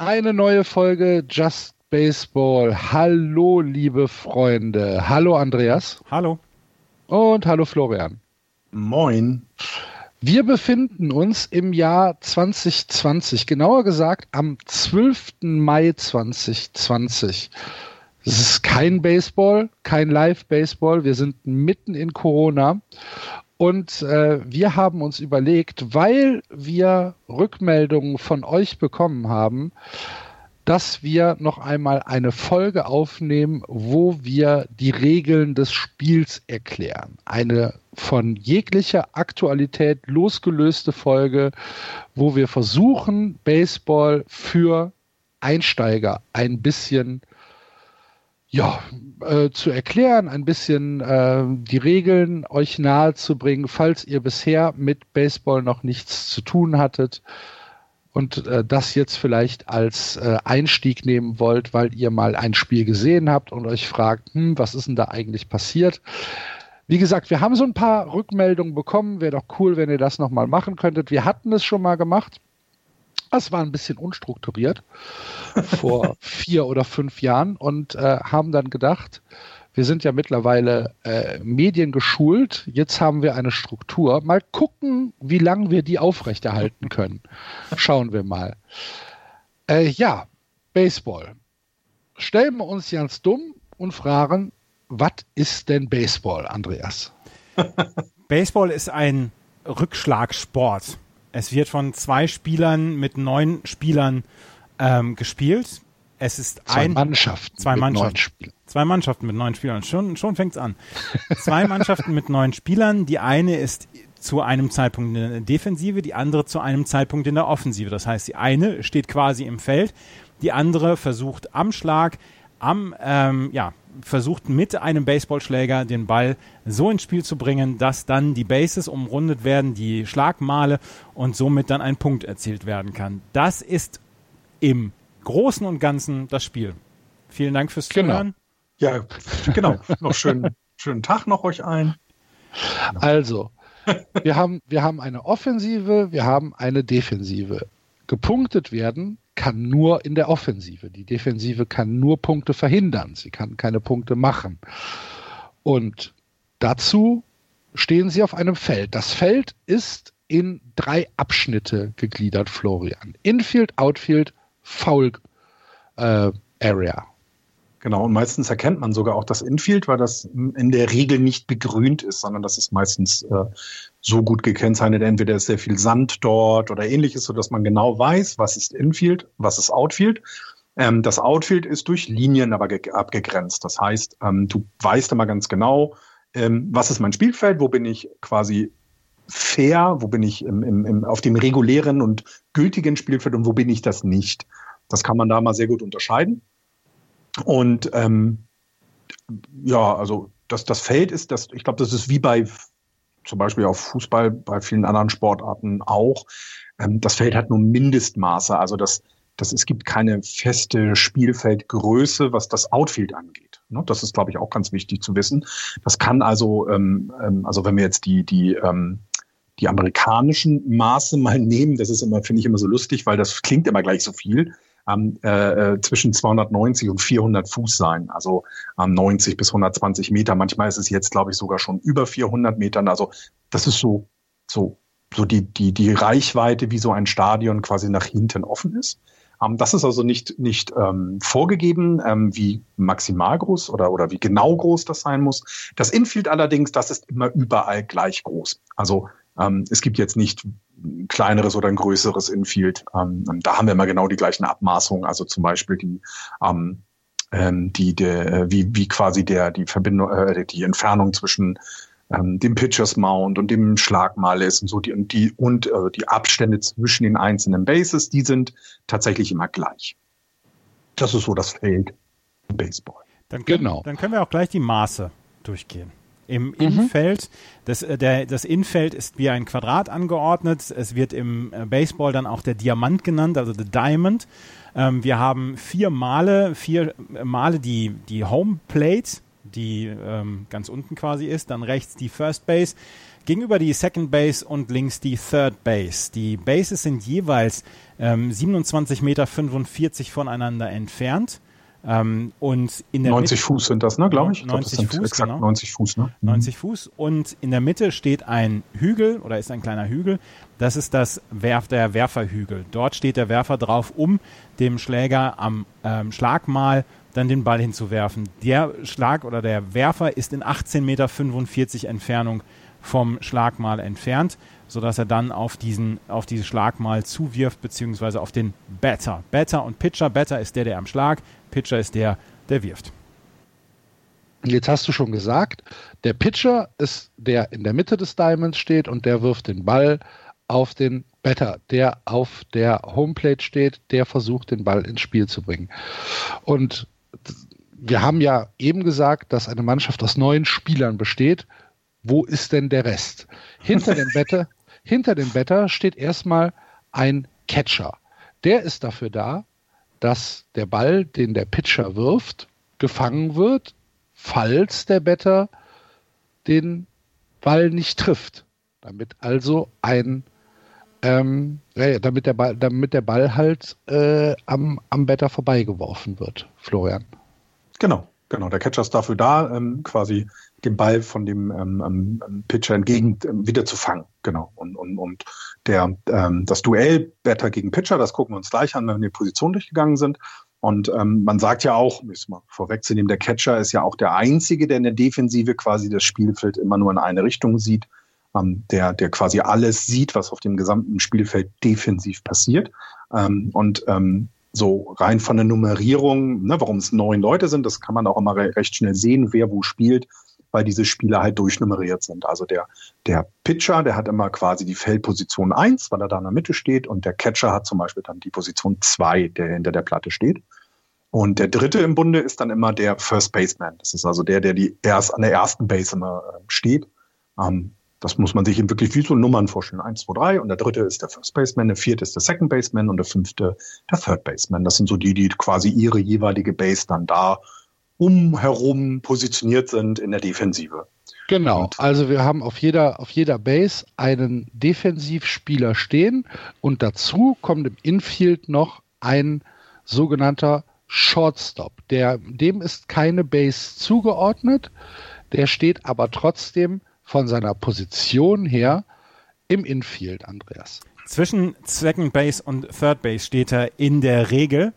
Eine neue Folge Just Baseball. Hallo, liebe Freunde. Hallo, Andreas. Hallo. Und hallo, Florian. Moin. Wir befinden uns im Jahr 2020, genauer gesagt am 12. Mai 2020. Es ist kein Baseball, kein Live-Baseball. Wir sind mitten in Corona. Und äh, wir haben uns überlegt, weil wir Rückmeldungen von euch bekommen haben, dass wir noch einmal eine Folge aufnehmen, wo wir die Regeln des Spiels erklären. Eine von jeglicher Aktualität losgelöste Folge, wo wir versuchen, Baseball für Einsteiger ein bisschen ja, äh, zu erklären, ein bisschen äh, die Regeln euch nahe zu bringen, falls ihr bisher mit Baseball noch nichts zu tun hattet und äh, das jetzt vielleicht als äh, Einstieg nehmen wollt, weil ihr mal ein Spiel gesehen habt und euch fragt, hm, was ist denn da eigentlich passiert? Wie gesagt, wir haben so ein paar Rückmeldungen bekommen. Wäre doch cool, wenn ihr das nochmal machen könntet. Wir hatten es schon mal gemacht. Es war ein bisschen unstrukturiert vor vier oder fünf Jahren und äh, haben dann gedacht, wir sind ja mittlerweile äh, mediengeschult, jetzt haben wir eine Struktur. Mal gucken, wie lange wir die aufrechterhalten können. Schauen wir mal. Äh, ja, Baseball. Stellen wir uns ganz dumm und fragen, was ist denn Baseball, Andreas? Baseball ist ein Rückschlagsport. Es wird von zwei Spielern mit neun Spielern ähm, gespielt. Es ist zwei ein Mannschaften zwei Mannschaften, zwei Mannschaften mit neun Spielern. Schon schon fängt's an. zwei Mannschaften mit neun Spielern. Die eine ist zu einem Zeitpunkt in der Defensive, die andere zu einem Zeitpunkt in der Offensive. Das heißt, die eine steht quasi im Feld, die andere versucht am Schlag, am ähm, ja versucht mit einem Baseballschläger den Ball so ins Spiel zu bringen, dass dann die Bases umrundet werden, die Schlagmale und somit dann ein Punkt erzielt werden kann. Das ist im Großen und Ganzen das Spiel. Vielen Dank fürs Genau. Zuhören. Ja, genau. noch schönen, schönen Tag noch euch ein. Also, wir haben, wir haben eine Offensive, wir haben eine Defensive. Gepunktet werden kann nur in der Offensive. Die Defensive kann nur Punkte verhindern. Sie kann keine Punkte machen. Und dazu stehen sie auf einem Feld. Das Feld ist in drei Abschnitte gegliedert, Florian. Infield, Outfield, Foul äh, Area. Genau, und meistens erkennt man sogar auch das Infield, weil das in der Regel nicht begrünt ist, sondern das ist meistens äh, so gut gekennzeichnet. Entweder ist sehr viel Sand dort oder ähnliches, sodass man genau weiß, was ist Infield, was ist Outfield. Ähm, das Outfield ist durch Linien aber ge- abgegrenzt. Das heißt, ähm, du weißt immer ganz genau, ähm, was ist mein Spielfeld, wo bin ich quasi fair, wo bin ich im, im, im, auf dem regulären und gültigen Spielfeld und wo bin ich das nicht. Das kann man da mal sehr gut unterscheiden. Und ähm, ja, also das, das Feld ist, das, ich glaube, das ist wie bei zum Beispiel auf Fußball, bei vielen anderen Sportarten auch. Ähm, das Feld hat nur Mindestmaße. Also das, das, es gibt keine feste Spielfeldgröße, was das Outfield angeht. Ne? Das ist, glaube ich, auch ganz wichtig zu wissen. Das kann also, ähm, ähm, also wenn wir jetzt die, die, ähm, die amerikanischen Maße mal nehmen, das ist immer, finde ich immer so lustig, weil das klingt immer gleich so viel ähm, äh, zwischen 290 und 400 Fuß sein, also ähm, 90 bis 120 Meter. Manchmal ist es jetzt, glaube ich, sogar schon über 400 Metern. Also das ist so so so die die die Reichweite, wie so ein Stadion quasi nach hinten offen ist. Ähm, das ist also nicht nicht ähm, vorgegeben, ähm, wie maximal groß oder oder wie genau groß das sein muss. Das Infield allerdings, das ist immer überall gleich groß. Also ähm, es gibt jetzt nicht ein kleineres oder ein größeres Infield. Ähm, da haben wir immer genau die gleichen Abmaßungen. Also zum Beispiel die, ähm, ähm, die, der, wie, wie quasi der, die Verbindung, äh, die Entfernung zwischen ähm, dem Pitchers Mount und dem Schlagmal ist und so die und die und äh, die Abstände zwischen den einzelnen Bases, die sind tatsächlich immer gleich. Das ist so das Feld im Baseball. Dann können, Genau. Dann können wir auch gleich die Maße durchgehen. Im Infeld, das, äh, der, das Infeld ist wie ein Quadrat angeordnet. Es wird im äh, Baseball dann auch der Diamant genannt, also the Diamond. Ähm, wir haben vier Male, vier Male die, die Home Plate, die ähm, ganz unten quasi ist. Dann rechts die First Base. gegenüber die Second Base und links die Third Base. Die Bases sind jeweils ähm, 27,45 Meter voneinander entfernt. Ähm, und in der 90 Mitte, Fuß sind das, ne, glaube ich. 90 ich glaub, Fuß, genau. 90 Fuß, ne? 90 Fuß. Und in der Mitte steht ein Hügel oder ist ein kleiner Hügel. Das ist das Werf, der Werferhügel. Dort steht der Werfer drauf, um dem Schläger am ähm, Schlagmal dann den Ball hinzuwerfen. Der Schlag oder der Werfer ist in 18,45 Meter Entfernung vom Schlagmal entfernt, sodass er dann auf diesen, auf dieses Schlagmal zuwirft, beziehungsweise auf den Batter. Batter und Pitcher. Batter ist der, der am Schlag, Pitcher ist der, der wirft. Jetzt hast du schon gesagt, der Pitcher ist der in der Mitte des Diamonds steht und der wirft den Ball auf den Batter, der auf der Homeplate steht, der versucht, den Ball ins Spiel zu bringen. Und wir haben ja eben gesagt, dass eine Mannschaft aus neun Spielern besteht. Wo ist denn der Rest? Hinter dem Batter, hinter dem Batter steht erstmal ein Catcher. Der ist dafür da, dass der Ball, den der Pitcher wirft, gefangen wird, falls der Batter den Ball nicht trifft. Damit also ein ähm, damit, der Ball, damit der Ball halt äh, am, am Batter vorbeigeworfen wird, Florian. Genau, genau. Der Catcher ist dafür da, ähm, quasi den Ball von dem ähm, ähm, Pitcher entgegen ähm, wieder zu fangen. Genau. Und, und, und der, ähm, das Duell Batter gegen Pitcher, das gucken wir uns gleich an, wenn wir die Position durchgegangen sind. Und ähm, man sagt ja auch, müssen wir vorwegzunehmen, der Catcher ist ja auch der Einzige, der in der Defensive quasi das Spielfeld immer nur in eine Richtung sieht ähm, der, der quasi alles sieht, was auf dem gesamten Spielfeld defensiv passiert. Ähm, und ähm, so rein von der Nummerierung, ne, warum es neun Leute sind, das kann man auch immer re recht schnell sehen, wer wo spielt, weil diese Spieler halt durchnummeriert sind. Also der, der Pitcher, der hat immer quasi die Feldposition eins, weil er da in der Mitte steht, und der Catcher hat zum Beispiel dann die Position zwei, der hinter der Platte steht. Und der dritte im Bunde ist dann immer der First Baseman. Das ist also der, der die erst an der ersten Base immer äh, steht. Ähm, das muss man sich eben wirklich wie so Nummern vorstellen. Eins, zwei, drei und der dritte ist der First Baseman, der vierte ist der Second Baseman und der fünfte der Third Baseman. Das sind so die, die quasi ihre jeweilige Base dann da umherum positioniert sind in der Defensive. Genau, also wir haben auf jeder, auf jeder Base einen Defensivspieler stehen und dazu kommt im Infield noch ein sogenannter Shortstop. Der, dem ist keine Base zugeordnet, der steht aber trotzdem von seiner Position her im Infield, Andreas. Zwischen Second Base und Third Base steht er in der Regel.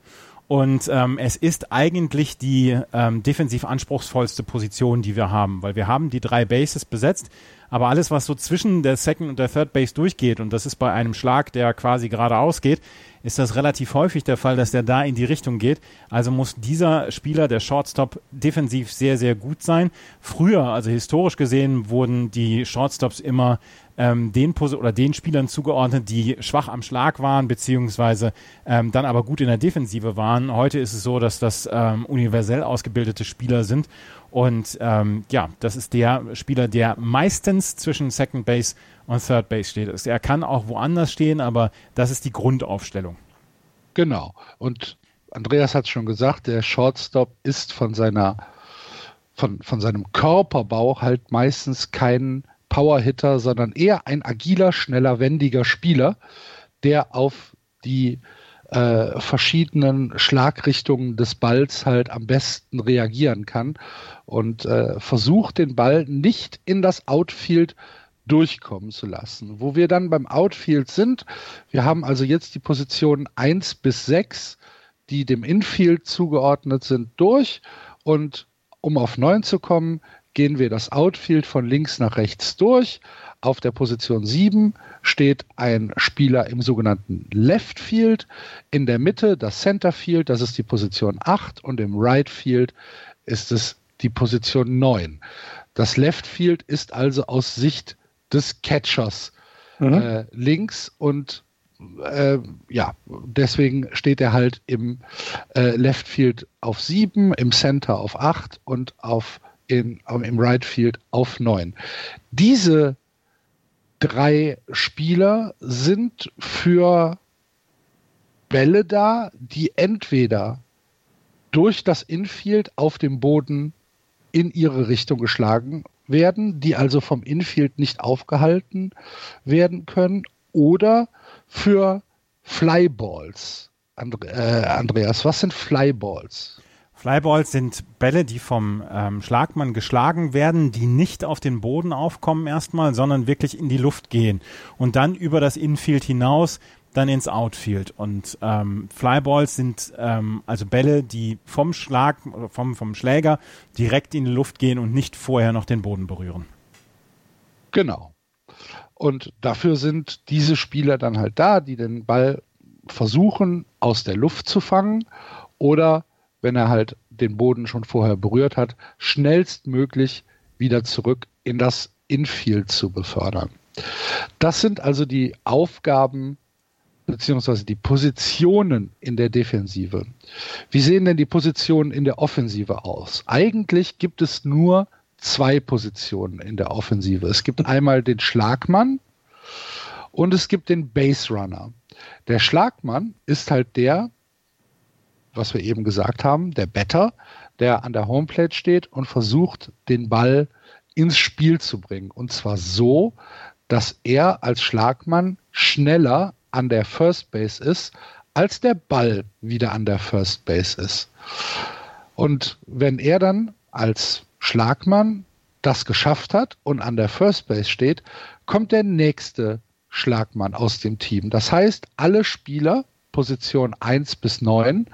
Und ähm, es ist eigentlich die ähm, defensiv anspruchsvollste Position, die wir haben, weil wir haben die drei Bases besetzt, aber alles, was so zwischen der Second und der Third Base durchgeht, und das ist bei einem Schlag, der quasi geradeaus geht, ist das relativ häufig der Fall, dass der da in die Richtung geht. Also muss dieser Spieler, der Shortstop, defensiv sehr, sehr gut sein. Früher, also historisch gesehen, wurden die Shortstops immer ähm, den Pos oder den Spielern zugeordnet, die schwach am Schlag waren, beziehungsweise ähm, dann aber gut in der Defensive waren. Heute ist es so, dass das ähm, universell ausgebildete Spieler sind. Und ähm, ja, das ist der Spieler, der meistens zwischen Second Base und Third Base steht. Er kann auch woanders stehen, aber das ist die Grundaufstellung. Genau. Und Andreas hat schon gesagt, der Shortstop ist von seiner von, von seinem Körperbau halt meistens kein Powerhitter, sondern eher ein agiler, schneller, wendiger Spieler, der auf die äh, verschiedenen Schlagrichtungen des Balls halt am besten reagieren kann und äh, versucht den Ball nicht in das Outfield durchkommen zu lassen. Wo wir dann beim Outfield sind, wir haben also jetzt die Positionen 1 bis 6, die dem Infield zugeordnet sind, durch und um auf 9 zu kommen, gehen wir das Outfield von links nach rechts durch. Auf der Position 7 steht ein Spieler im sogenannten Left Field. In der Mitte das Center Field, das ist die Position 8 und im Right Field ist es die Position 9. Das Left Field ist also aus Sicht des Catchers mhm. äh, links und äh, ja, deswegen steht er halt im äh, Left Field auf 7, im Center auf 8 und auf in, im Right Field auf 9. Diese drei Spieler sind für Bälle da, die entweder durch das Infield auf dem Boden in ihre Richtung geschlagen werden, die also vom Infield nicht aufgehalten werden können, oder für Flyballs. Äh, Andreas, was sind Flyballs? Flyballs sind Bälle, die vom ähm, Schlagmann geschlagen werden, die nicht auf den Boden aufkommen erstmal, sondern wirklich in die Luft gehen und dann über das Infield hinaus dann ins Outfield. Und ähm, Flyballs sind ähm, also Bälle, die vom Schlag, vom, vom Schläger direkt in die Luft gehen und nicht vorher noch den Boden berühren. Genau. Und dafür sind diese Spieler dann halt da, die den Ball versuchen aus der Luft zu fangen oder wenn er halt den Boden schon vorher berührt hat, schnellstmöglich wieder zurück in das Infield zu befördern. Das sind also die Aufgaben beziehungsweise die Positionen in der Defensive. Wie sehen denn die Positionen in der Offensive aus? Eigentlich gibt es nur zwei Positionen in der Offensive. Es gibt einmal den Schlagmann und es gibt den Base Runner. Der Schlagmann ist halt der, was wir eben gesagt haben, der Better, der an der Homeplate steht und versucht, den Ball ins Spiel zu bringen. Und zwar so, dass er als Schlagmann schneller an der First Base ist, als der Ball wieder an der First Base ist. Und wenn er dann als Schlagmann das geschafft hat und an der First Base steht, kommt der nächste Schlagmann aus dem Team. Das heißt, alle Spieler, Position 1 bis 9,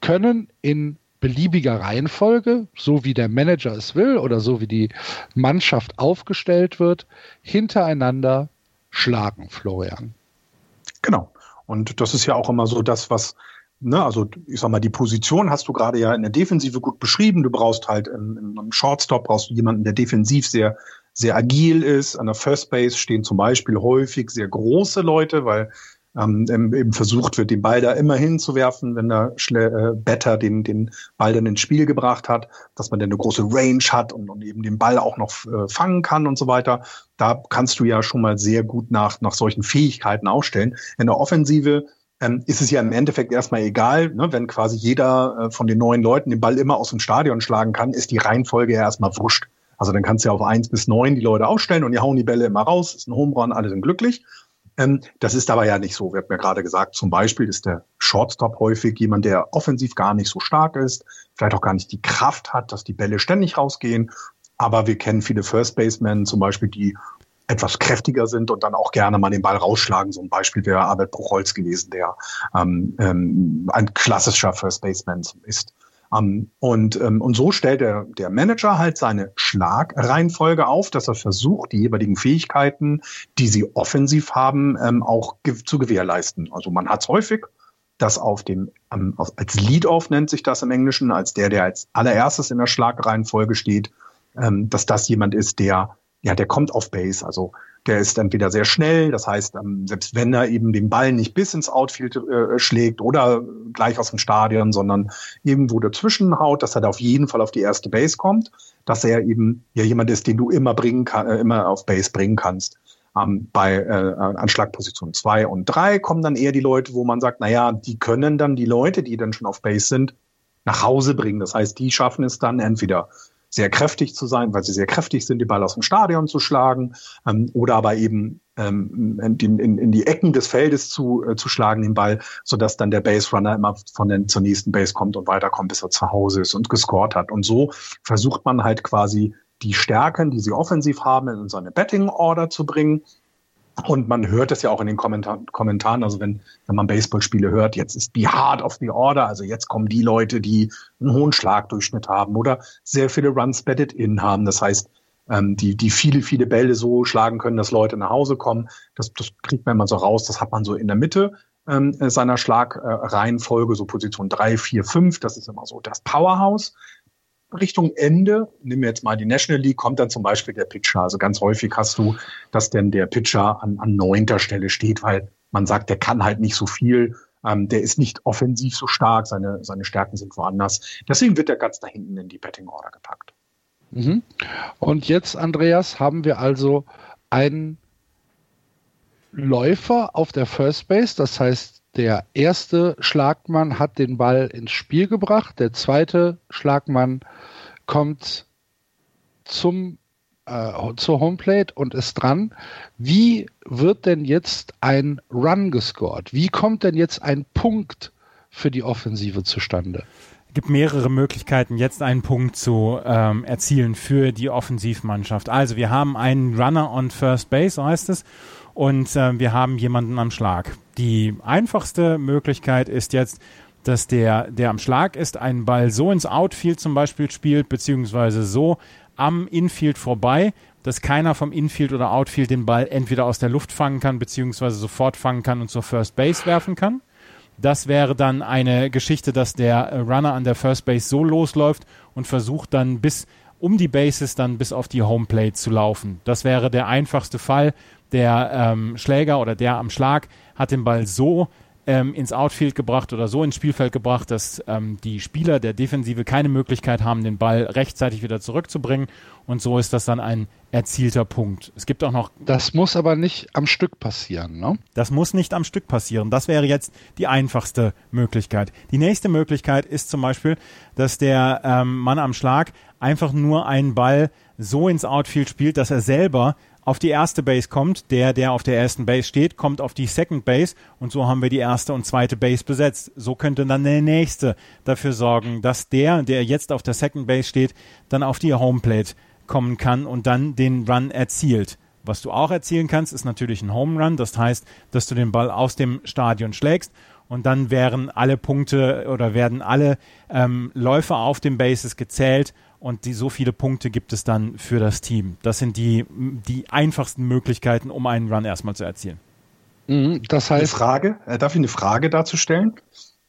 können in beliebiger Reihenfolge, so wie der Manager es will oder so wie die Mannschaft aufgestellt wird, hintereinander schlagen, Florian. Genau. Und das ist ja auch immer so das, was, ne, also ich sag mal, die Position hast du gerade ja in der Defensive gut beschrieben. Du brauchst halt im Shortstop brauchst du jemanden, der defensiv sehr, sehr agil ist. An der First Base stehen zum Beispiel häufig sehr große Leute, weil ähm, eben versucht wird, den Ball da immer hinzuwerfen, wenn der Schle äh, Better den, den Ball dann ins Spiel gebracht hat, dass man dann eine große Range hat und, und eben den Ball auch noch äh, fangen kann und so weiter. Da kannst du ja schon mal sehr gut nach, nach solchen Fähigkeiten aufstellen. In der Offensive ähm, ist es ja im Endeffekt erstmal egal, ne, wenn quasi jeder äh, von den neuen Leuten den Ball immer aus dem Stadion schlagen kann, ist die Reihenfolge ja erstmal wurscht. Also dann kannst du ja auf eins bis neun die Leute aufstellen und die hauen die Bälle immer raus, ist ein Home Run, alle sind glücklich. Ähm, das ist aber ja nicht so. Wir haben ja gerade gesagt, zum Beispiel ist der Shortstop häufig jemand, der offensiv gar nicht so stark ist, vielleicht auch gar nicht die Kraft hat, dass die Bälle ständig rausgehen. Aber wir kennen viele First Basemen zum Beispiel, die etwas kräftiger sind und dann auch gerne mal den Ball rausschlagen. So ein Beispiel wäre Albert Bruchholz gewesen, der ähm, ähm, ein klassischer First Baseman ist. Um, ähm, und, ähm, und so stellt der, der Manager halt seine Schlagreihenfolge auf, dass er versucht, die jeweiligen Fähigkeiten, die sie offensiv haben, ähm, auch ge zu gewährleisten. Also man hat es häufig, dass auf dem, als Lead-Off nennt sich das im Englischen, als der, der als allererstes in der Schlagreihenfolge steht, dass das jemand ist, der ja, der kommt auf Base. Also der ist entweder sehr schnell, das heißt, ähm, selbst wenn er eben den Ball nicht bis ins Outfield äh, schlägt oder gleich aus dem Stadion, sondern irgendwo dazwischen haut, dass er da auf jeden Fall auf die erste Base kommt, dass er eben ja jemand ist, den du immer bringen kann, äh, immer auf Base bringen kannst. Ähm, bei äh, Anschlagposition zwei und drei kommen dann eher die Leute, wo man sagt, na ja, die können dann die Leute, die dann schon auf Base sind, nach Hause bringen. Das heißt, die schaffen es dann entweder sehr kräftig zu sein, weil sie sehr kräftig sind, die Ball aus dem Stadion zu schlagen ähm, oder aber eben ähm, in, in, in die Ecken des Feldes zu, äh, zu schlagen, den Ball, sodass dann der Base Runner immer von den, zur nächsten Base kommt und weiterkommt, bis er zu Hause ist und gescored hat. Und so versucht man halt quasi die Stärken, die sie offensiv haben, in seine Betting Order zu bringen und man hört es ja auch in den Kommentar Kommentaren, also wenn, wenn man Baseballspiele hört, jetzt ist die Hard of the Order, also jetzt kommen die Leute, die einen hohen Schlagdurchschnitt haben oder sehr viele Runs batted in haben. Das heißt, ähm, die, die viele, viele Bälle so schlagen können, dass Leute nach Hause kommen. Das, das kriegt man immer so raus, das hat man so in der Mitte ähm, seiner Schlagreihenfolge, so Position drei, vier, fünf. Das ist immer so das Powerhouse. Richtung Ende, nehmen wir jetzt mal die National League, kommt dann zum Beispiel der Pitcher. Also ganz häufig hast du, dass denn der Pitcher an, an neunter Stelle steht, weil man sagt, der kann halt nicht so viel, ähm, der ist nicht offensiv so stark, seine, seine Stärken sind woanders. Deswegen wird er ganz da hinten in die Betting Order gepackt. Mhm. Und jetzt, Andreas, haben wir also einen Läufer auf der First Base, das heißt, der erste Schlagmann hat den Ball ins Spiel gebracht, der zweite Schlagmann kommt zum äh, zur Homeplate und ist dran. Wie wird denn jetzt ein Run gescored? Wie kommt denn jetzt ein Punkt für die Offensive zustande? Es gibt mehrere Möglichkeiten, jetzt einen Punkt zu ähm, erzielen für die Offensivmannschaft. Also wir haben einen Runner on First Base, heißt es, und äh, wir haben jemanden am Schlag. Die einfachste Möglichkeit ist jetzt, dass der, der am Schlag ist, einen Ball so ins Outfield zum Beispiel spielt, beziehungsweise so am Infield vorbei, dass keiner vom Infield oder Outfield den Ball entweder aus der Luft fangen kann, beziehungsweise sofort fangen kann und zur First Base werfen kann. Das wäre dann eine Geschichte, dass der Runner an der First Base so losläuft und versucht dann bis um die Bases dann bis auf die Homeplate zu laufen. Das wäre der einfachste Fall. Der ähm, Schläger oder der am Schlag hat den Ball so ähm, ins Outfield gebracht oder so ins Spielfeld gebracht, dass ähm, die Spieler der Defensive keine Möglichkeit haben, den Ball rechtzeitig wieder zurückzubringen. Und so ist das dann ein erzielter Punkt. Es gibt auch noch. Das muss aber nicht am Stück passieren, ne? Das muss nicht am Stück passieren. Das wäre jetzt die einfachste Möglichkeit. Die nächste Möglichkeit ist zum Beispiel, dass der ähm, Mann am Schlag einfach nur einen Ball so ins Outfield spielt, dass er selber auf die erste Base kommt, der, der auf der ersten Base steht, kommt auf die Second Base und so haben wir die erste und zweite Base besetzt. So könnte dann der nächste dafür sorgen, dass der, der jetzt auf der Second Base steht, dann auf die Homeplate kommen kann und dann den Run erzielt. Was du auch erzielen kannst, ist natürlich ein Home Run. Das heißt, dass du den Ball aus dem Stadion schlägst und dann wären alle Punkte oder werden alle ähm, Läufer auf den Bases gezählt und die, so viele Punkte gibt es dann für das Team. Das sind die, die einfachsten Möglichkeiten, um einen Run erstmal zu erzielen. Mhm, das heißt. Eine Frage, äh, darf ich eine Frage dazu stellen,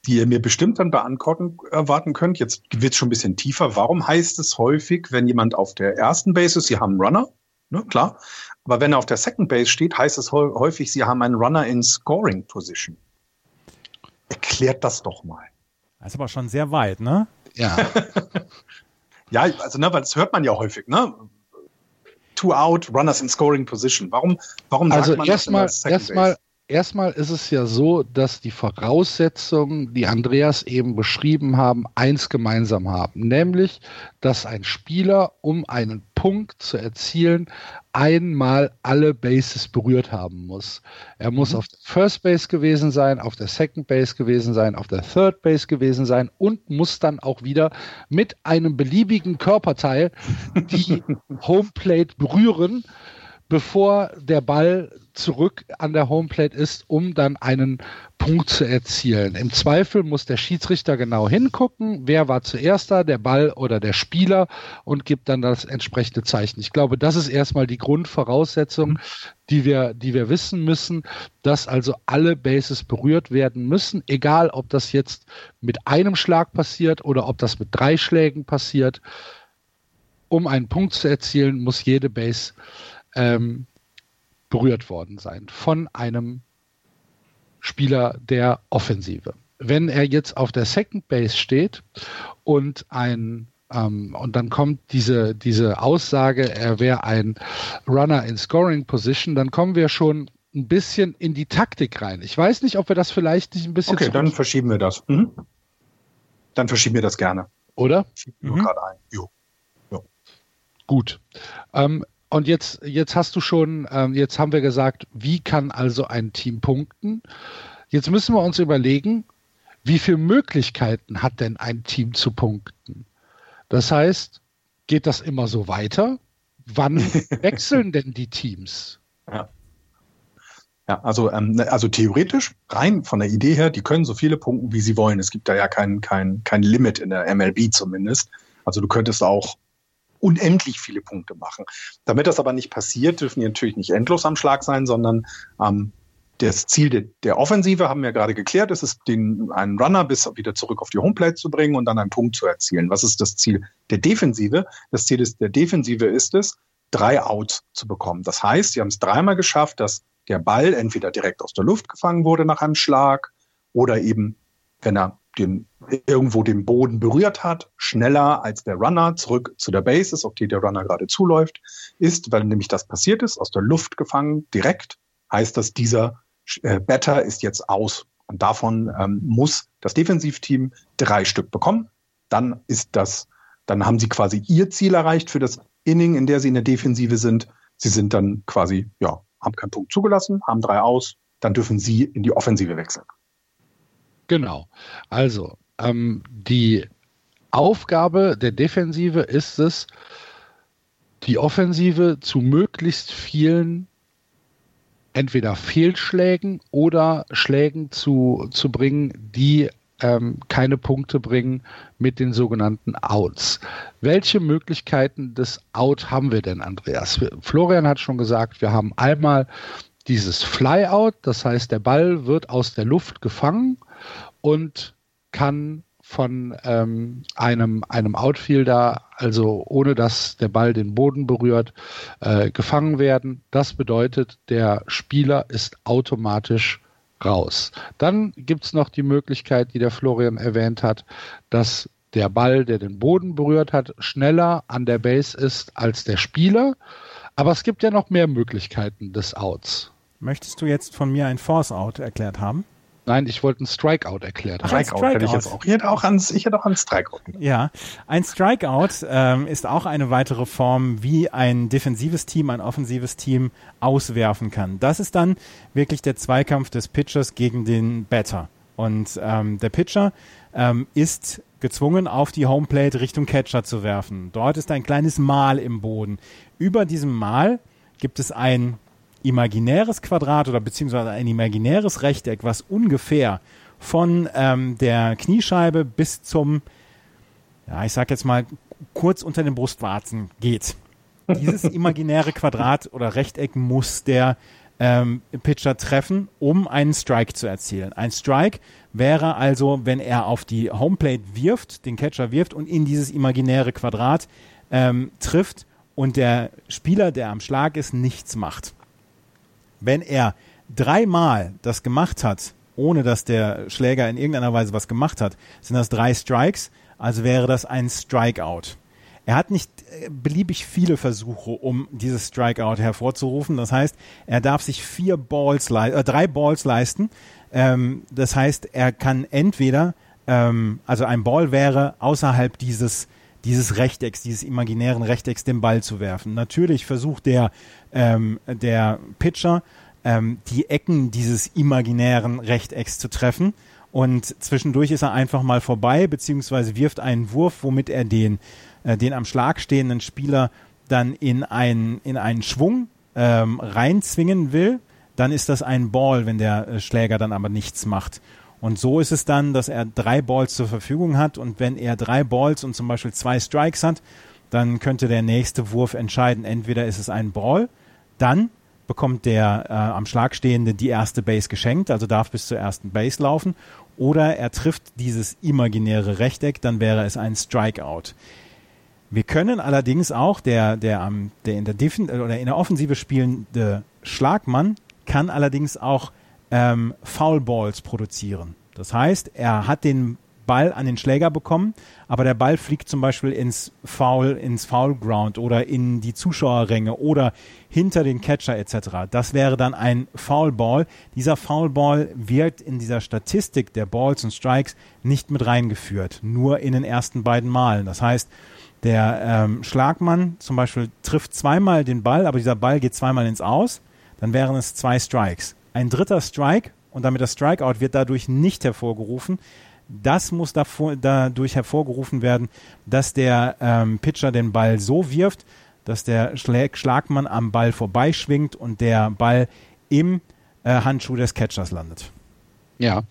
die ihr mir bestimmt dann beantworten erwarten könnt? Jetzt wird es schon ein bisschen tiefer. Warum heißt es häufig, wenn jemand auf der ersten Base ist, sie haben einen Runner? Ne, klar. Aber wenn er auf der Second Base steht, heißt es häufig, sie haben einen Runner in Scoring Position. Erklärt das doch mal. Das ist aber schon sehr weit, ne? Ja. Ja, also ne, weil das hört man ja häufig, ne? Two out, runners in scoring position. Warum, warum sagt also man erstmal, das erstmal, erstmal ist es ja so, dass die Voraussetzungen, die Andreas eben beschrieben haben, eins gemeinsam haben, nämlich, dass ein Spieler, um einen Punkt zu erzielen, einmal alle Bases berührt haben muss. Er muss mhm. auf der First Base gewesen sein, auf der Second Base gewesen sein, auf der Third Base gewesen sein und muss dann auch wieder mit einem beliebigen Körperteil die Homeplate berühren bevor der Ball zurück an der Homeplate ist, um dann einen Punkt zu erzielen. Im Zweifel muss der Schiedsrichter genau hingucken, wer war zuerst da, der Ball oder der Spieler und gibt dann das entsprechende Zeichen. Ich glaube, das ist erstmal die Grundvoraussetzung, die wir, die wir wissen müssen, dass also alle Bases berührt werden müssen, egal ob das jetzt mit einem Schlag passiert oder ob das mit drei Schlägen passiert. Um einen Punkt zu erzielen, muss jede Base ähm, berührt worden sein von einem Spieler der Offensive. Wenn er jetzt auf der Second Base steht und ein ähm, und dann kommt diese, diese Aussage, er wäre ein Runner in Scoring Position, dann kommen wir schon ein bisschen in die Taktik rein. Ich weiß nicht, ob wir das vielleicht nicht ein bisschen. Okay, dann verschieben wir das. Mhm. Dann verschieben wir das gerne. Oder? Nur mhm. gerade ein. Jo. jo. Gut. Ähm, und jetzt, jetzt hast du schon, ähm, jetzt haben wir gesagt, wie kann also ein Team punkten? Jetzt müssen wir uns überlegen, wie viele Möglichkeiten hat denn ein Team zu punkten? Das heißt, geht das immer so weiter? Wann wechseln denn die Teams? Ja. Ja, also, ähm, also theoretisch, rein von der Idee her, die können so viele punkten, wie sie wollen. Es gibt da ja kein, kein, kein Limit in der MLB zumindest. Also du könntest auch unendlich viele Punkte machen. Damit das aber nicht passiert, dürfen die natürlich nicht endlos am Schlag sein, sondern ähm, das Ziel de, der Offensive haben wir gerade geklärt, ist es, den, einen Runner bis wieder zurück auf die Homeplate zu bringen und dann einen Punkt zu erzielen. Was ist das Ziel der Defensive? Das Ziel ist, der Defensive ist es, drei Outs zu bekommen. Das heißt, sie haben es dreimal geschafft, dass der Ball entweder direkt aus der Luft gefangen wurde nach einem Schlag oder eben, wenn er den, irgendwo den Boden berührt hat, schneller als der Runner zurück zu der Base ist, auf die der Runner gerade zuläuft, ist, weil nämlich das passiert ist, aus der Luft gefangen, direkt, heißt das, dieser äh, Better ist jetzt aus. Und davon ähm, muss das Defensivteam drei Stück bekommen. Dann ist das, dann haben sie quasi ihr Ziel erreicht für das Inning, in der sie in der Defensive sind. Sie sind dann quasi, ja, haben keinen Punkt zugelassen, haben drei aus, dann dürfen sie in die Offensive wechseln. Genau. Also, ähm, die Aufgabe der Defensive ist es, die Offensive zu möglichst vielen entweder Fehlschlägen oder Schlägen zu, zu bringen, die ähm, keine Punkte bringen mit den sogenannten Outs. Welche Möglichkeiten des Out haben wir denn, Andreas? Florian hat schon gesagt, wir haben einmal dieses Flyout, das heißt, der Ball wird aus der Luft gefangen und kann von ähm, einem, einem Outfielder, also ohne dass der Ball den Boden berührt, äh, gefangen werden. Das bedeutet, der Spieler ist automatisch raus. Dann gibt es noch die Möglichkeit, die der Florian erwähnt hat, dass der Ball, der den Boden berührt hat, schneller an der Base ist als der Spieler. Aber es gibt ja noch mehr Möglichkeiten des Outs. Möchtest du jetzt von mir ein Force-Out erklärt haben? Nein, ich wollte ein Strikeout erklärt haben. Strikeout, Strikeout. Hätte ich jetzt auch. Ich hätte auch ans, ich hätte auch an Strikeout. Ja, ein Strikeout ähm, ist auch eine weitere Form, wie ein defensives Team, ein offensives Team auswerfen kann. Das ist dann wirklich der Zweikampf des Pitchers gegen den Batter. Und ähm, der Pitcher ähm, ist gezwungen, auf die Homeplate Richtung Catcher zu werfen. Dort ist ein kleines Mal im Boden. Über diesem Mal gibt es ein imaginäres Quadrat oder beziehungsweise ein imaginäres Rechteck, was ungefähr von ähm, der Kniescheibe bis zum, ja, ich sag jetzt mal, kurz unter den Brustwarzen geht. Dieses imaginäre Quadrat oder Rechteck muss der ähm, Pitcher treffen, um einen Strike zu erzielen. Ein Strike wäre also, wenn er auf die Homeplate wirft, den Catcher wirft und in dieses imaginäre Quadrat ähm, trifft und der Spieler, der am Schlag ist, nichts macht wenn er dreimal das gemacht hat, ohne dass der Schläger in irgendeiner Weise was gemacht hat, sind das drei Strikes, also wäre das ein Strikeout. Er hat nicht äh, beliebig viele Versuche, um dieses Strikeout hervorzurufen. Das heißt, er darf sich vier Balls, äh, drei Balls leisten. Ähm, das heißt, er kann entweder, ähm, also ein Ball wäre außerhalb dieses dieses Rechtecks, dieses imaginären Rechtecks den Ball zu werfen. Natürlich versucht der, ähm, der Pitcher ähm, die Ecken dieses imaginären Rechtecks zu treffen und zwischendurch ist er einfach mal vorbei, beziehungsweise wirft einen Wurf, womit er den, äh, den am Schlag stehenden Spieler dann in, ein, in einen Schwung ähm, reinzwingen will. Dann ist das ein Ball, wenn der äh, Schläger dann aber nichts macht. Und so ist es dann, dass er drei Balls zur Verfügung hat und wenn er drei Balls und zum Beispiel zwei Strikes hat, dann könnte der nächste Wurf entscheiden. Entweder ist es ein Ball, dann bekommt der äh, am Schlag stehende die erste Base geschenkt, also darf bis zur ersten Base laufen, oder er trifft dieses imaginäre Rechteck, dann wäre es ein Strikeout. Wir können allerdings auch der der der in der oder in der Offensive spielende Schlagmann kann allerdings auch ähm, Foul Balls produzieren. Das heißt, er hat den Ball an den Schläger bekommen, aber der Ball fliegt zum Beispiel ins Foul, ins Foul Ground oder in die Zuschauerränge oder hinter den Catcher etc. Das wäre dann ein Foul Ball. Dieser Foul Ball wird in dieser Statistik der Balls und Strikes nicht mit reingeführt, nur in den ersten beiden Malen. Das heißt, der ähm, Schlagmann zum Beispiel trifft zweimal den Ball, aber dieser Ball geht zweimal ins Aus, dann wären es zwei Strikes. Ein dritter Strike und damit das Strikeout wird dadurch nicht hervorgerufen. Das muss davor, dadurch hervorgerufen werden, dass der ähm, Pitcher den Ball so wirft, dass der Schlag Schlagmann am Ball vorbeischwingt und der Ball im äh, Handschuh des Catchers landet. Ja,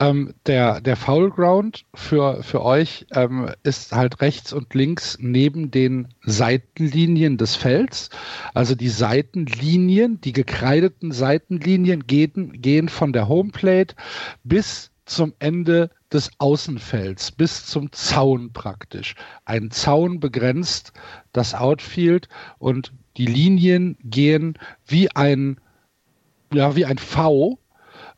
ähm, der, der Foul Ground für, für euch ähm, ist halt rechts und links neben den Seitenlinien des Felds. Also die Seitenlinien, die gekreideten Seitenlinien gehen, gehen von der Homeplate bis zum Ende des Außenfelds, bis zum Zaun praktisch. Ein Zaun begrenzt das Outfield und die Linien gehen wie ein, ja, wie ein V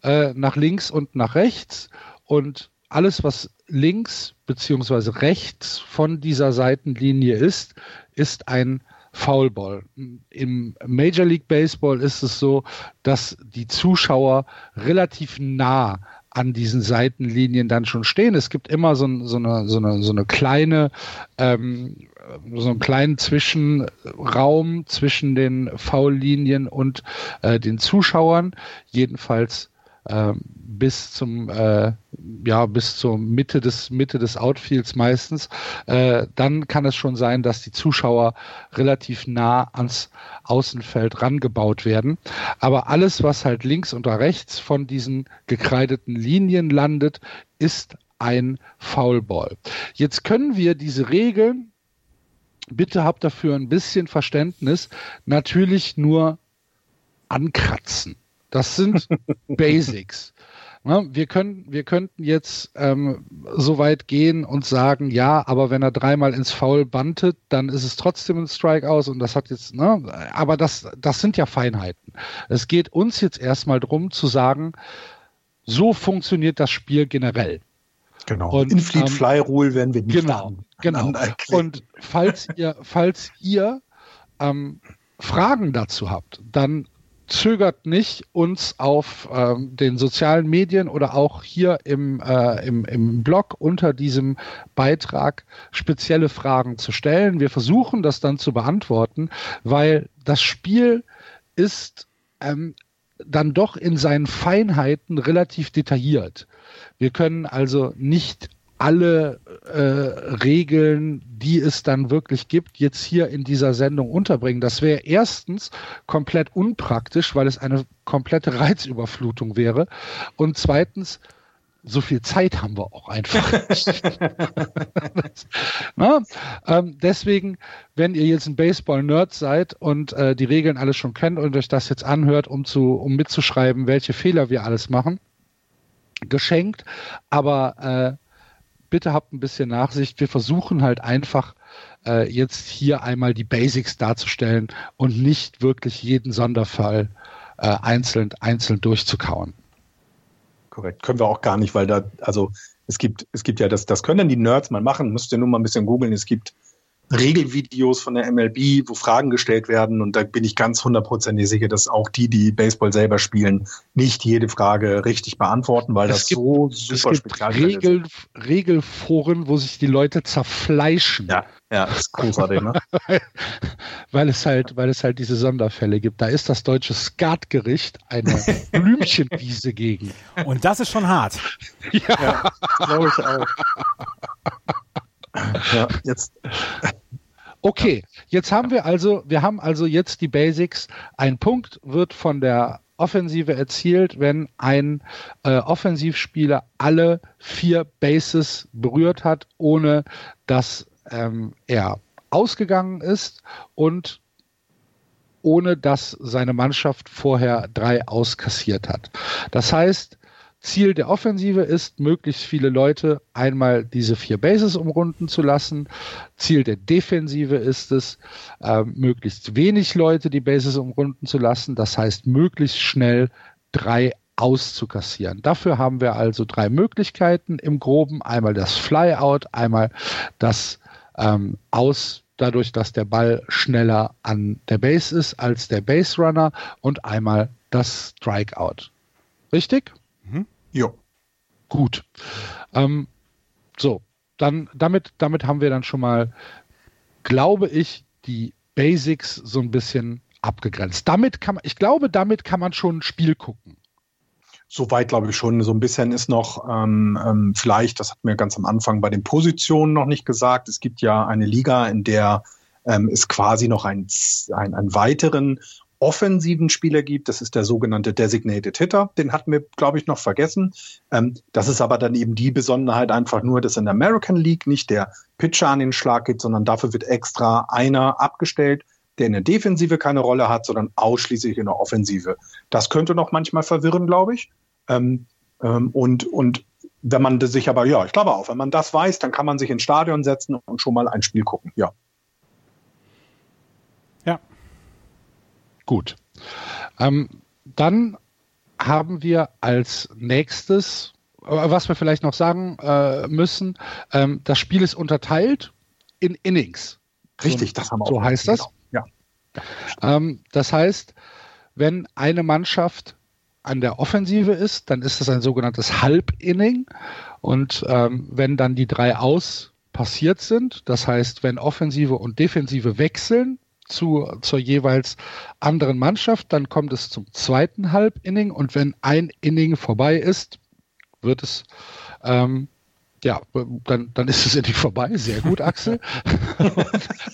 äh, nach links und nach rechts und alles, was links beziehungsweise rechts von dieser Seitenlinie ist, ist ein Foulball. Im Major League Baseball ist es so, dass die Zuschauer relativ nah an diesen Seitenlinien dann schon stehen. Es gibt immer so, so, eine, so, eine, so eine kleine, ähm, so einen kleinen Zwischenraum zwischen den Foullinien und äh, den Zuschauern. Jedenfalls bis zum äh, ja bis zur Mitte des Mitte des Outfields meistens, äh, dann kann es schon sein, dass die Zuschauer relativ nah ans Außenfeld rangebaut werden. Aber alles, was halt links oder rechts von diesen gekreideten Linien landet, ist ein Foulball. Jetzt können wir diese Regeln, bitte habt dafür ein bisschen Verständnis, natürlich nur ankratzen. Das sind Basics. Ne? Wir, können, wir könnten jetzt ähm, so weit gehen und sagen, ja, aber wenn er dreimal ins Foul bantet, dann ist es trotzdem ein Strikeout und das hat jetzt, ne? aber das, das sind ja Feinheiten. Es geht uns jetzt erstmal darum zu sagen, so funktioniert das Spiel generell. Genau. Und, In-Fleet ähm, Fly Rule werden wir nicht genau, an, genau. Und falls ihr, falls ihr ähm, Fragen dazu habt, dann zögert nicht, uns auf ähm, den sozialen Medien oder auch hier im, äh, im, im Blog unter diesem Beitrag spezielle Fragen zu stellen. Wir versuchen das dann zu beantworten, weil das Spiel ist ähm, dann doch in seinen Feinheiten relativ detailliert. Wir können also nicht alle äh, Regeln, die es dann wirklich gibt, jetzt hier in dieser Sendung unterbringen. Das wäre erstens komplett unpraktisch, weil es eine komplette Reizüberflutung wäre. Und zweitens, so viel Zeit haben wir auch einfach Na, ähm, deswegen, wenn ihr jetzt ein Baseball-Nerd seid und äh, die Regeln alles schon kennt und euch das jetzt anhört, um, zu, um mitzuschreiben, welche Fehler wir alles machen, geschenkt. Aber äh, bitte habt ein bisschen Nachsicht. Wir versuchen halt einfach äh, jetzt hier einmal die Basics darzustellen und nicht wirklich jeden Sonderfall äh, einzeln, einzeln durchzukauen. Korrekt. Können wir auch gar nicht, weil da, also es gibt, es gibt ja das, das können dann die Nerds mal machen, müsst ihr nur mal ein bisschen googeln. Es gibt Regelvideos von der MLB, wo Fragen gestellt werden. Und da bin ich ganz hundertprozentig sicher, dass auch die, die Baseball selber spielen, nicht jede Frage richtig beantworten, weil es das gibt, so super speziell Regel, ist. Regelforen, wo sich die Leute zerfleischen. Ja, ja, das ist großartig, ne? weil es halt, weil es halt diese Sonderfälle gibt. Da ist das deutsche Skatgericht eine Blümchenwiese gegen. Und das ist schon hart. ja, ja glaube ich auch. Ja, jetzt. Okay, jetzt haben wir also, wir haben also jetzt die Basics. Ein Punkt wird von der Offensive erzielt, wenn ein äh, Offensivspieler alle vier Bases berührt hat, ohne dass ähm, er ausgegangen ist und ohne dass seine Mannschaft vorher drei auskassiert hat. Das heißt, Ziel der Offensive ist, möglichst viele Leute einmal diese vier Bases umrunden zu lassen. Ziel der Defensive ist es, äh, möglichst wenig Leute die Bases umrunden zu lassen. Das heißt, möglichst schnell drei auszukassieren. Dafür haben wir also drei Möglichkeiten im Groben. Einmal das Flyout, einmal das ähm, Aus dadurch, dass der Ball schneller an der Base ist als der Base Runner und einmal das Strikeout. Richtig? Mhm. Ja. Gut. Ähm, so, dann damit, damit haben wir dann schon mal, glaube ich, die Basics so ein bisschen abgegrenzt. Damit kann man, ich glaube, damit kann man schon ein Spiel gucken. Soweit glaube ich schon. So ein bisschen ist noch ähm, ähm, vielleicht, das hat mir ganz am Anfang bei den Positionen noch nicht gesagt. Es gibt ja eine Liga, in der ähm, es quasi noch ein, ein, einen weiteren offensiven Spieler gibt. Das ist der sogenannte Designated Hitter. Den hatten wir, glaube ich, noch vergessen. Ähm, das ist aber dann eben die Besonderheit einfach nur, dass in der American League nicht der Pitcher an den Schlag geht, sondern dafür wird extra einer abgestellt, der in der Defensive keine Rolle hat, sondern ausschließlich in der Offensive. Das könnte noch manchmal verwirren, glaube ich. Ähm, ähm, und, und wenn man sich aber, ja, ich glaube auch, wenn man das weiß, dann kann man sich ins Stadion setzen und schon mal ein Spiel gucken, ja. Gut. Ähm, dann haben wir als nächstes, äh, was wir vielleicht noch sagen äh, müssen, ähm, das Spiel ist unterteilt in Innings. Richtig, so, das haben wir So heißt das? Genau. Ja. Ähm, das heißt, wenn eine Mannschaft an der Offensive ist, dann ist es ein sogenanntes Halbinning. Und ähm, wenn dann die drei aus passiert sind, das heißt, wenn Offensive und Defensive wechseln zu, zur jeweils anderen Mannschaft, dann kommt es zum zweiten Halbinning und wenn ein Inning vorbei ist, wird es ähm, ja, dann, dann ist es endlich vorbei. Sehr gut, Axel.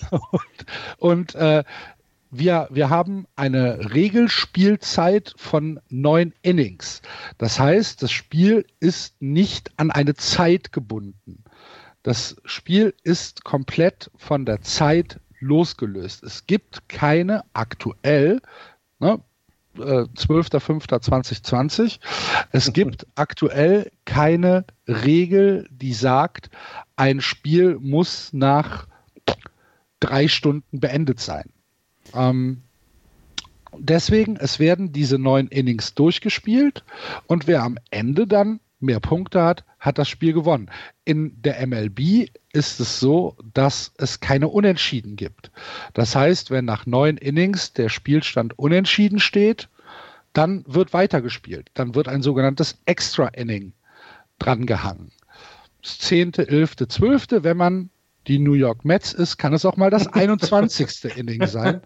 und, und, äh, wir, wir haben eine Regelspielzeit von neun Innings. Das heißt, das Spiel ist nicht an eine Zeit gebunden. Das Spiel ist komplett von der Zeit losgelöst. Es gibt keine aktuell, ne, 12.05.2020. Äh, es gibt aktuell keine Regel, die sagt, ein Spiel muss nach drei Stunden beendet sein. Ähm, deswegen, es werden diese neun Innings durchgespielt und wer am Ende dann mehr Punkte hat, hat das Spiel gewonnen. In der MLB ist es so, dass es keine Unentschieden gibt. Das heißt, wenn nach neun Innings der Spielstand unentschieden steht, dann wird weitergespielt. Dann wird ein sogenanntes Extra Inning drangehangen. Das zehnte, elfte, zwölfte, wenn man die New York Mets ist, kann es auch mal das 21. Inning sein.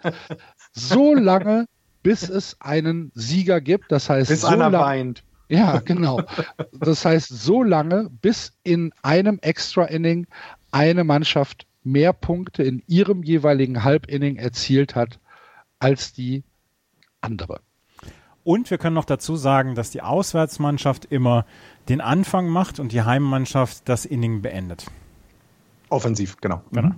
So lange, bis es einen Sieger gibt. Das heißt, bis so einer weint. Ja, genau. Das heißt, so lange, bis in einem Extra-Inning eine Mannschaft mehr Punkte in ihrem jeweiligen Halbinning erzielt hat als die andere. Und wir können noch dazu sagen, dass die Auswärtsmannschaft immer den Anfang macht und die Heimmannschaft das Inning beendet. Offensiv, genau. genau.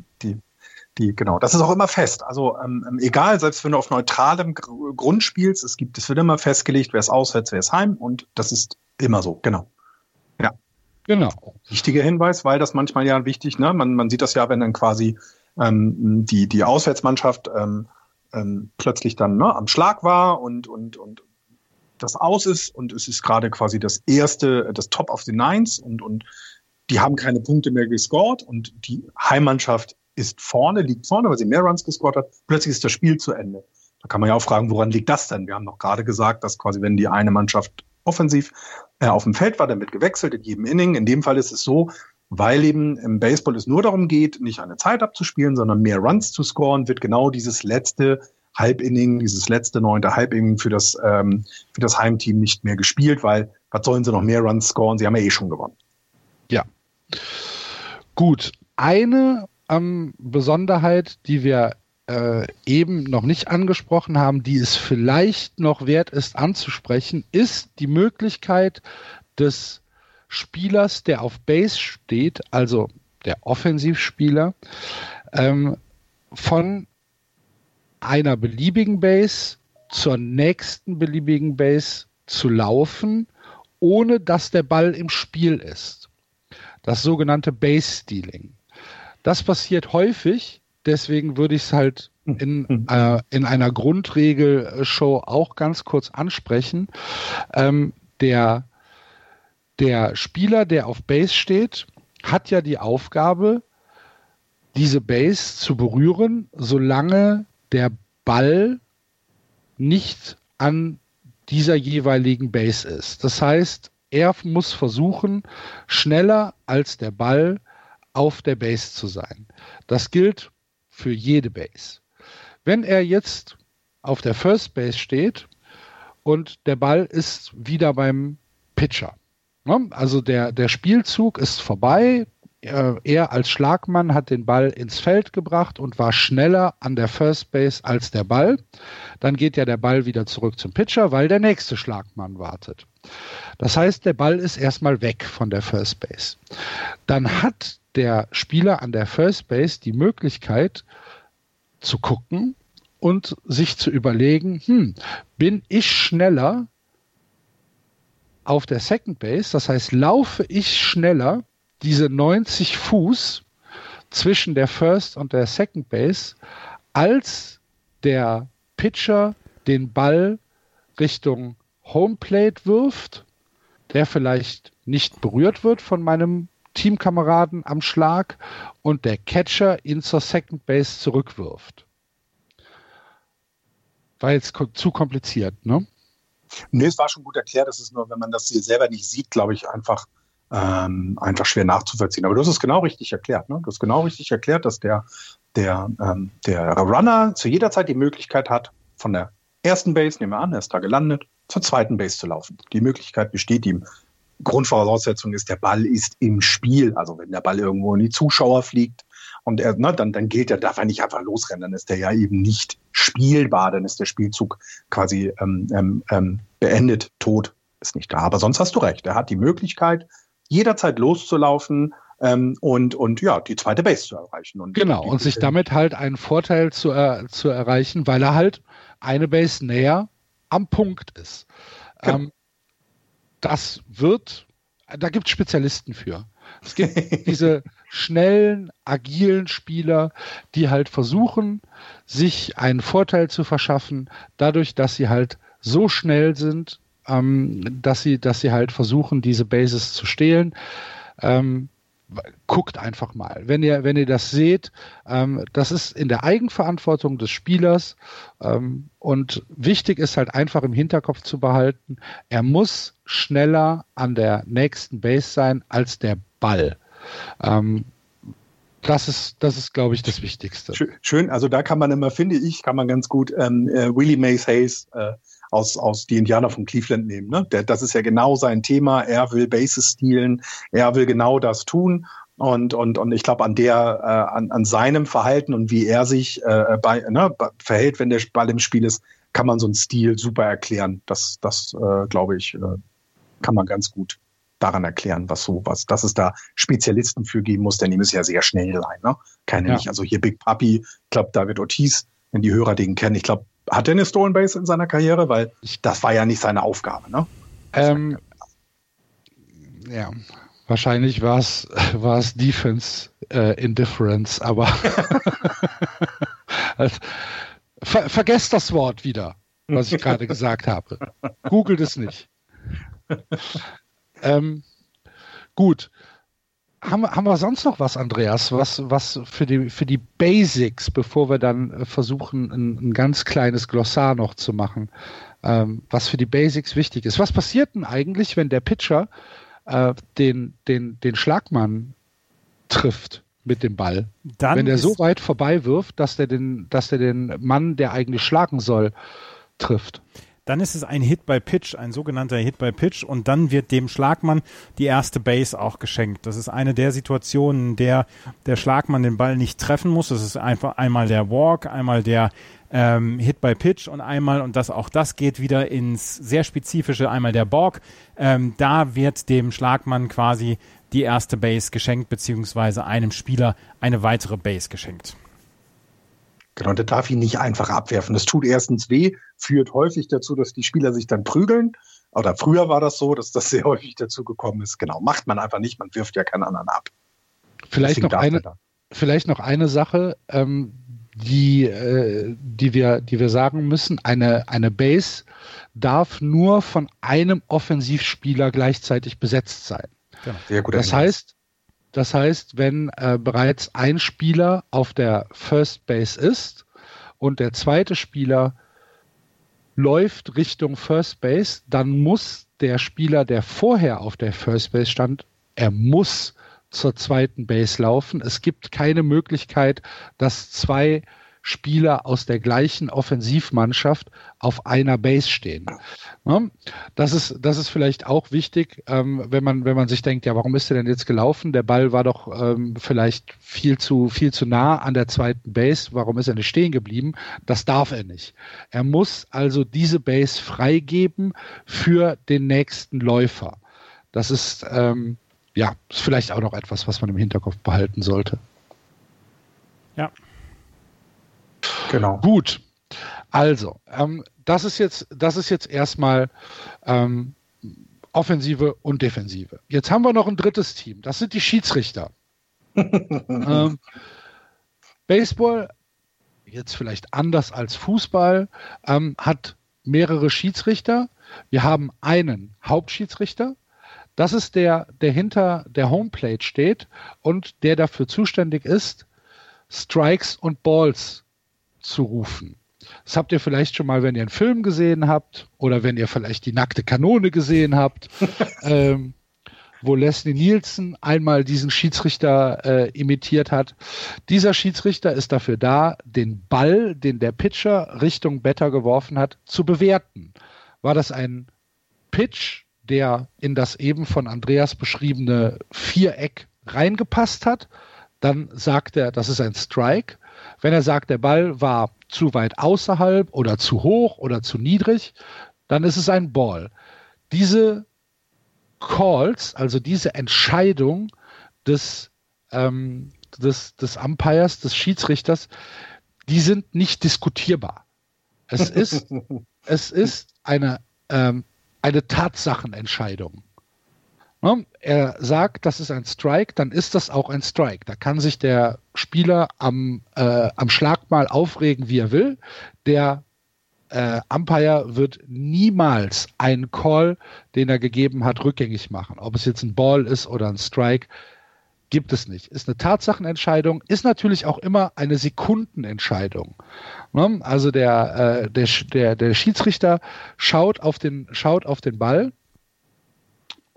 Die, genau. Das ist auch immer fest. Also ähm, ähm, egal, selbst wenn du auf neutralem Gr Grund spielst, es gibt, es wird immer festgelegt, wer ist auswärts, wer ist heim und das ist immer so, genau. Ja. Genau. Wichtiger Hinweis, weil das manchmal ja wichtig, ne? Man, man sieht das ja, wenn dann quasi ähm, die, die Auswärtsmannschaft ähm, ähm, plötzlich dann ne, am Schlag war und, und, und das aus ist und es ist gerade quasi das erste, das Top of the Nines und, und die haben keine Punkte mehr gescored und die Heimmannschaft ist vorne, liegt vorne, weil sie mehr Runs gescored hat. Plötzlich ist das Spiel zu Ende. Da kann man ja auch fragen, woran liegt das denn? Wir haben noch gerade gesagt, dass quasi, wenn die eine Mannschaft offensiv äh, auf dem Feld war, dann wird gewechselt in jedem Inning. In dem Fall ist es so, weil eben im Baseball es nur darum geht, nicht eine Zeit abzuspielen, sondern mehr Runs zu scoren, wird genau dieses letzte Halbinning, dieses letzte neunte Halbinning für das, ähm, für das Heimteam nicht mehr gespielt, weil was sollen sie noch mehr Runs scoren? Sie haben ja eh schon gewonnen. Ja. Gut. Eine ähm, Besonderheit, die wir äh, eben noch nicht angesprochen haben, die es vielleicht noch wert ist anzusprechen, ist die Möglichkeit des Spielers, der auf Base steht, also der Offensivspieler, ähm, von einer beliebigen Base zur nächsten beliebigen Base zu laufen, ohne dass der Ball im Spiel ist. Das sogenannte Base Stealing. Das passiert häufig, deswegen würde ich es halt in, äh, in einer Grundregel-Show auch ganz kurz ansprechen. Ähm, der, der Spieler, der auf Base steht, hat ja die Aufgabe, diese Base zu berühren, solange der Ball nicht an dieser jeweiligen Base ist. Das heißt, er muss versuchen, schneller als der Ball auf der Base zu sein. Das gilt für jede Base. Wenn er jetzt auf der First Base steht und der Ball ist wieder beim Pitcher. Ne? Also der, der Spielzug ist vorbei. Er als Schlagmann hat den Ball ins Feld gebracht und war schneller an der First Base als der Ball. Dann geht ja der Ball wieder zurück zum Pitcher, weil der nächste Schlagmann wartet. Das heißt, der Ball ist erstmal weg von der First Base. Dann hat der Spieler an der First Base die Möglichkeit zu gucken und sich zu überlegen, hm, bin ich schneller auf der Second Base, das heißt, laufe ich schneller diese 90 Fuß zwischen der First und der Second Base, als der Pitcher den Ball Richtung Homeplate wirft, der vielleicht nicht berührt wird von meinem Teamkameraden am Schlag und der Catcher ihn zur Second Base zurückwirft. War jetzt zu kompliziert, ne? Nee, es war schon gut erklärt. Das ist nur, wenn man das hier selber nicht sieht, glaube ich, einfach, ähm, einfach schwer nachzuvollziehen. Aber du hast es genau richtig erklärt. Ne? Du hast genau richtig erklärt, dass der, der, ähm, der Runner zu jeder Zeit die Möglichkeit hat, von der ersten Base, nehmen wir an, er ist da gelandet, zur zweiten Base zu laufen. Die Möglichkeit besteht ihm. Grundvoraussetzung ist, der Ball ist im Spiel. Also wenn der Ball irgendwo in die Zuschauer fliegt und er, ne, dann, dann gilt er, darf er nicht einfach losrennen, dann ist der ja eben nicht spielbar, dann ist der Spielzug quasi ähm, ähm, ähm, beendet, tot, ist nicht da. Aber sonst hast du recht. Er hat die Möglichkeit, jederzeit loszulaufen, ähm, und, und ja, die zweite Base zu erreichen. Und genau, die, und sich damit halt einen Vorteil zu, äh, zu erreichen, weil er halt eine Base näher am Punkt ist. Genau. Ähm, das wird, da gibt es Spezialisten für. Es gibt diese schnellen, agilen Spieler, die halt versuchen, sich einen Vorteil zu verschaffen, dadurch, dass sie halt so schnell sind, ähm, dass sie, dass sie halt versuchen, diese Bases zu stehlen. Ähm, guckt einfach mal. Wenn ihr, wenn ihr das seht, ähm, das ist in der Eigenverantwortung des Spielers ähm, und wichtig ist halt einfach im Hinterkopf zu behalten, er muss schneller an der nächsten Base sein als der Ball. Ähm, das ist, das ist, glaube ich, das Wichtigste. Schön, also da kann man immer, finde ich, kann man ganz gut ähm, äh, Willie Mays Hayes äh, aus, aus die Indianer von Cleveland nehmen. Ne? Der, das ist ja genau sein Thema. Er will Bases stehlen, er will genau das tun. Und, und, und ich glaube, an der, äh, an, an seinem Verhalten und wie er sich äh, bei, ne, verhält, wenn der Ball im Spiel ist, kann man so einen Stil super erklären. Das, das äh, glaube ich, äh, kann man ganz gut daran erklären, was so was, dass es da Spezialisten für geben muss, denn die müssen ja sehr schnell sein. Ne? Keine ja. nicht. Also hier Big Papi, ich glaube, David Ortiz, wenn die Hörer den kennen, ich glaube, hat er eine Stolen Base in seiner Karriere? Weil das war ja nicht seine Aufgabe, ne? Ähm, ja, wahrscheinlich war es Defense äh, Indifference, aber also, ver vergesst das Wort wieder, was ich gerade gesagt habe. Googelt es nicht. ähm, gut haben, haben wir sonst noch was, Andreas, was, was für, die, für die Basics, bevor wir dann äh, versuchen, ein, ein ganz kleines Glossar noch zu machen, ähm, was für die Basics wichtig ist? Was passiert denn eigentlich, wenn der Pitcher äh, den, den, den Schlagmann trifft? mit dem Ball. Dann wenn der so weit vorbei wirft, dass der den, dass der den Mann, der eigentlich schlagen soll, trifft dann ist es ein Hit by Pitch, ein sogenannter Hit by Pitch und dann wird dem Schlagmann die erste Base auch geschenkt. Das ist eine der Situationen, in der der Schlagmann den Ball nicht treffen muss. Das ist einfach einmal der Walk, einmal der ähm, Hit by Pitch und einmal, und das auch das geht wieder ins sehr spezifische, einmal der Borg. Ähm, da wird dem Schlagmann quasi die erste Base geschenkt, beziehungsweise einem Spieler eine weitere Base geschenkt. Genau, der darf ihn nicht einfach abwerfen. Das tut erstens weh, führt häufig dazu, dass die Spieler sich dann prügeln. Oder früher war das so, dass das sehr häufig dazu gekommen ist. Genau, macht man einfach nicht, man wirft ja keinen anderen ab. Vielleicht, noch eine, vielleicht noch eine Sache, ähm, die, äh, die, wir, die wir sagen müssen. Eine, eine Base darf nur von einem Offensivspieler gleichzeitig besetzt sein. Genau. Sehr gut das heißt, das heißt, wenn äh, bereits ein Spieler auf der First Base ist und der zweite Spieler läuft Richtung First Base, dann muss der Spieler, der vorher auf der First Base stand, er muss zur zweiten Base laufen. Es gibt keine Möglichkeit, dass zwei Spieler aus der gleichen Offensivmannschaft auf einer Base stehen. Das ist, das ist vielleicht auch wichtig, ähm, wenn man, wenn man sich denkt, ja, warum ist er denn jetzt gelaufen? Der Ball war doch ähm, vielleicht viel zu, viel zu nah an der zweiten Base. Warum ist er nicht stehen geblieben? Das darf er nicht. Er muss also diese Base freigeben für den nächsten Läufer. Das ist, ähm, ja, ist vielleicht auch noch etwas, was man im Hinterkopf behalten sollte. Ja, Genau. Gut. Also, ähm, das ist jetzt, das ist jetzt erstmal ähm, Offensive und Defensive. Jetzt haben wir noch ein drittes Team. Das sind die Schiedsrichter. ähm, Baseball, jetzt vielleicht anders als Fußball, ähm, hat mehrere Schiedsrichter. Wir haben einen Hauptschiedsrichter. Das ist der, der hinter der Homeplate steht und der dafür zuständig ist, Strikes und Balls zu rufen. Das habt ihr vielleicht schon mal, wenn ihr einen Film gesehen habt oder wenn ihr vielleicht die nackte Kanone gesehen habt, ähm, wo Leslie Nielsen einmal diesen Schiedsrichter äh, imitiert hat. Dieser Schiedsrichter ist dafür da, den Ball, den der Pitcher Richtung Better geworfen hat, zu bewerten. War das ein Pitch, der in das eben von Andreas beschriebene Viereck reingepasst hat? Dann sagt er, das ist ein Strike. Wenn er sagt, der Ball war zu weit außerhalb oder zu hoch oder zu niedrig, dann ist es ein Ball. Diese Calls, also diese Entscheidung des, ähm, des, des Umpires, des Schiedsrichters, die sind nicht diskutierbar. Es ist, es ist eine, ähm, eine Tatsachenentscheidung. Ne? Er sagt, das ist ein Strike, dann ist das auch ein Strike. Da kann sich der Spieler am, äh, am Schlag mal aufregen, wie er will. Der äh, Umpire wird niemals einen Call, den er gegeben hat, rückgängig machen. Ob es jetzt ein Ball ist oder ein Strike, gibt es nicht. Ist eine Tatsachenentscheidung, ist natürlich auch immer eine Sekundenentscheidung. Ne? Also der, äh, der, der, der Schiedsrichter schaut auf den, schaut auf den Ball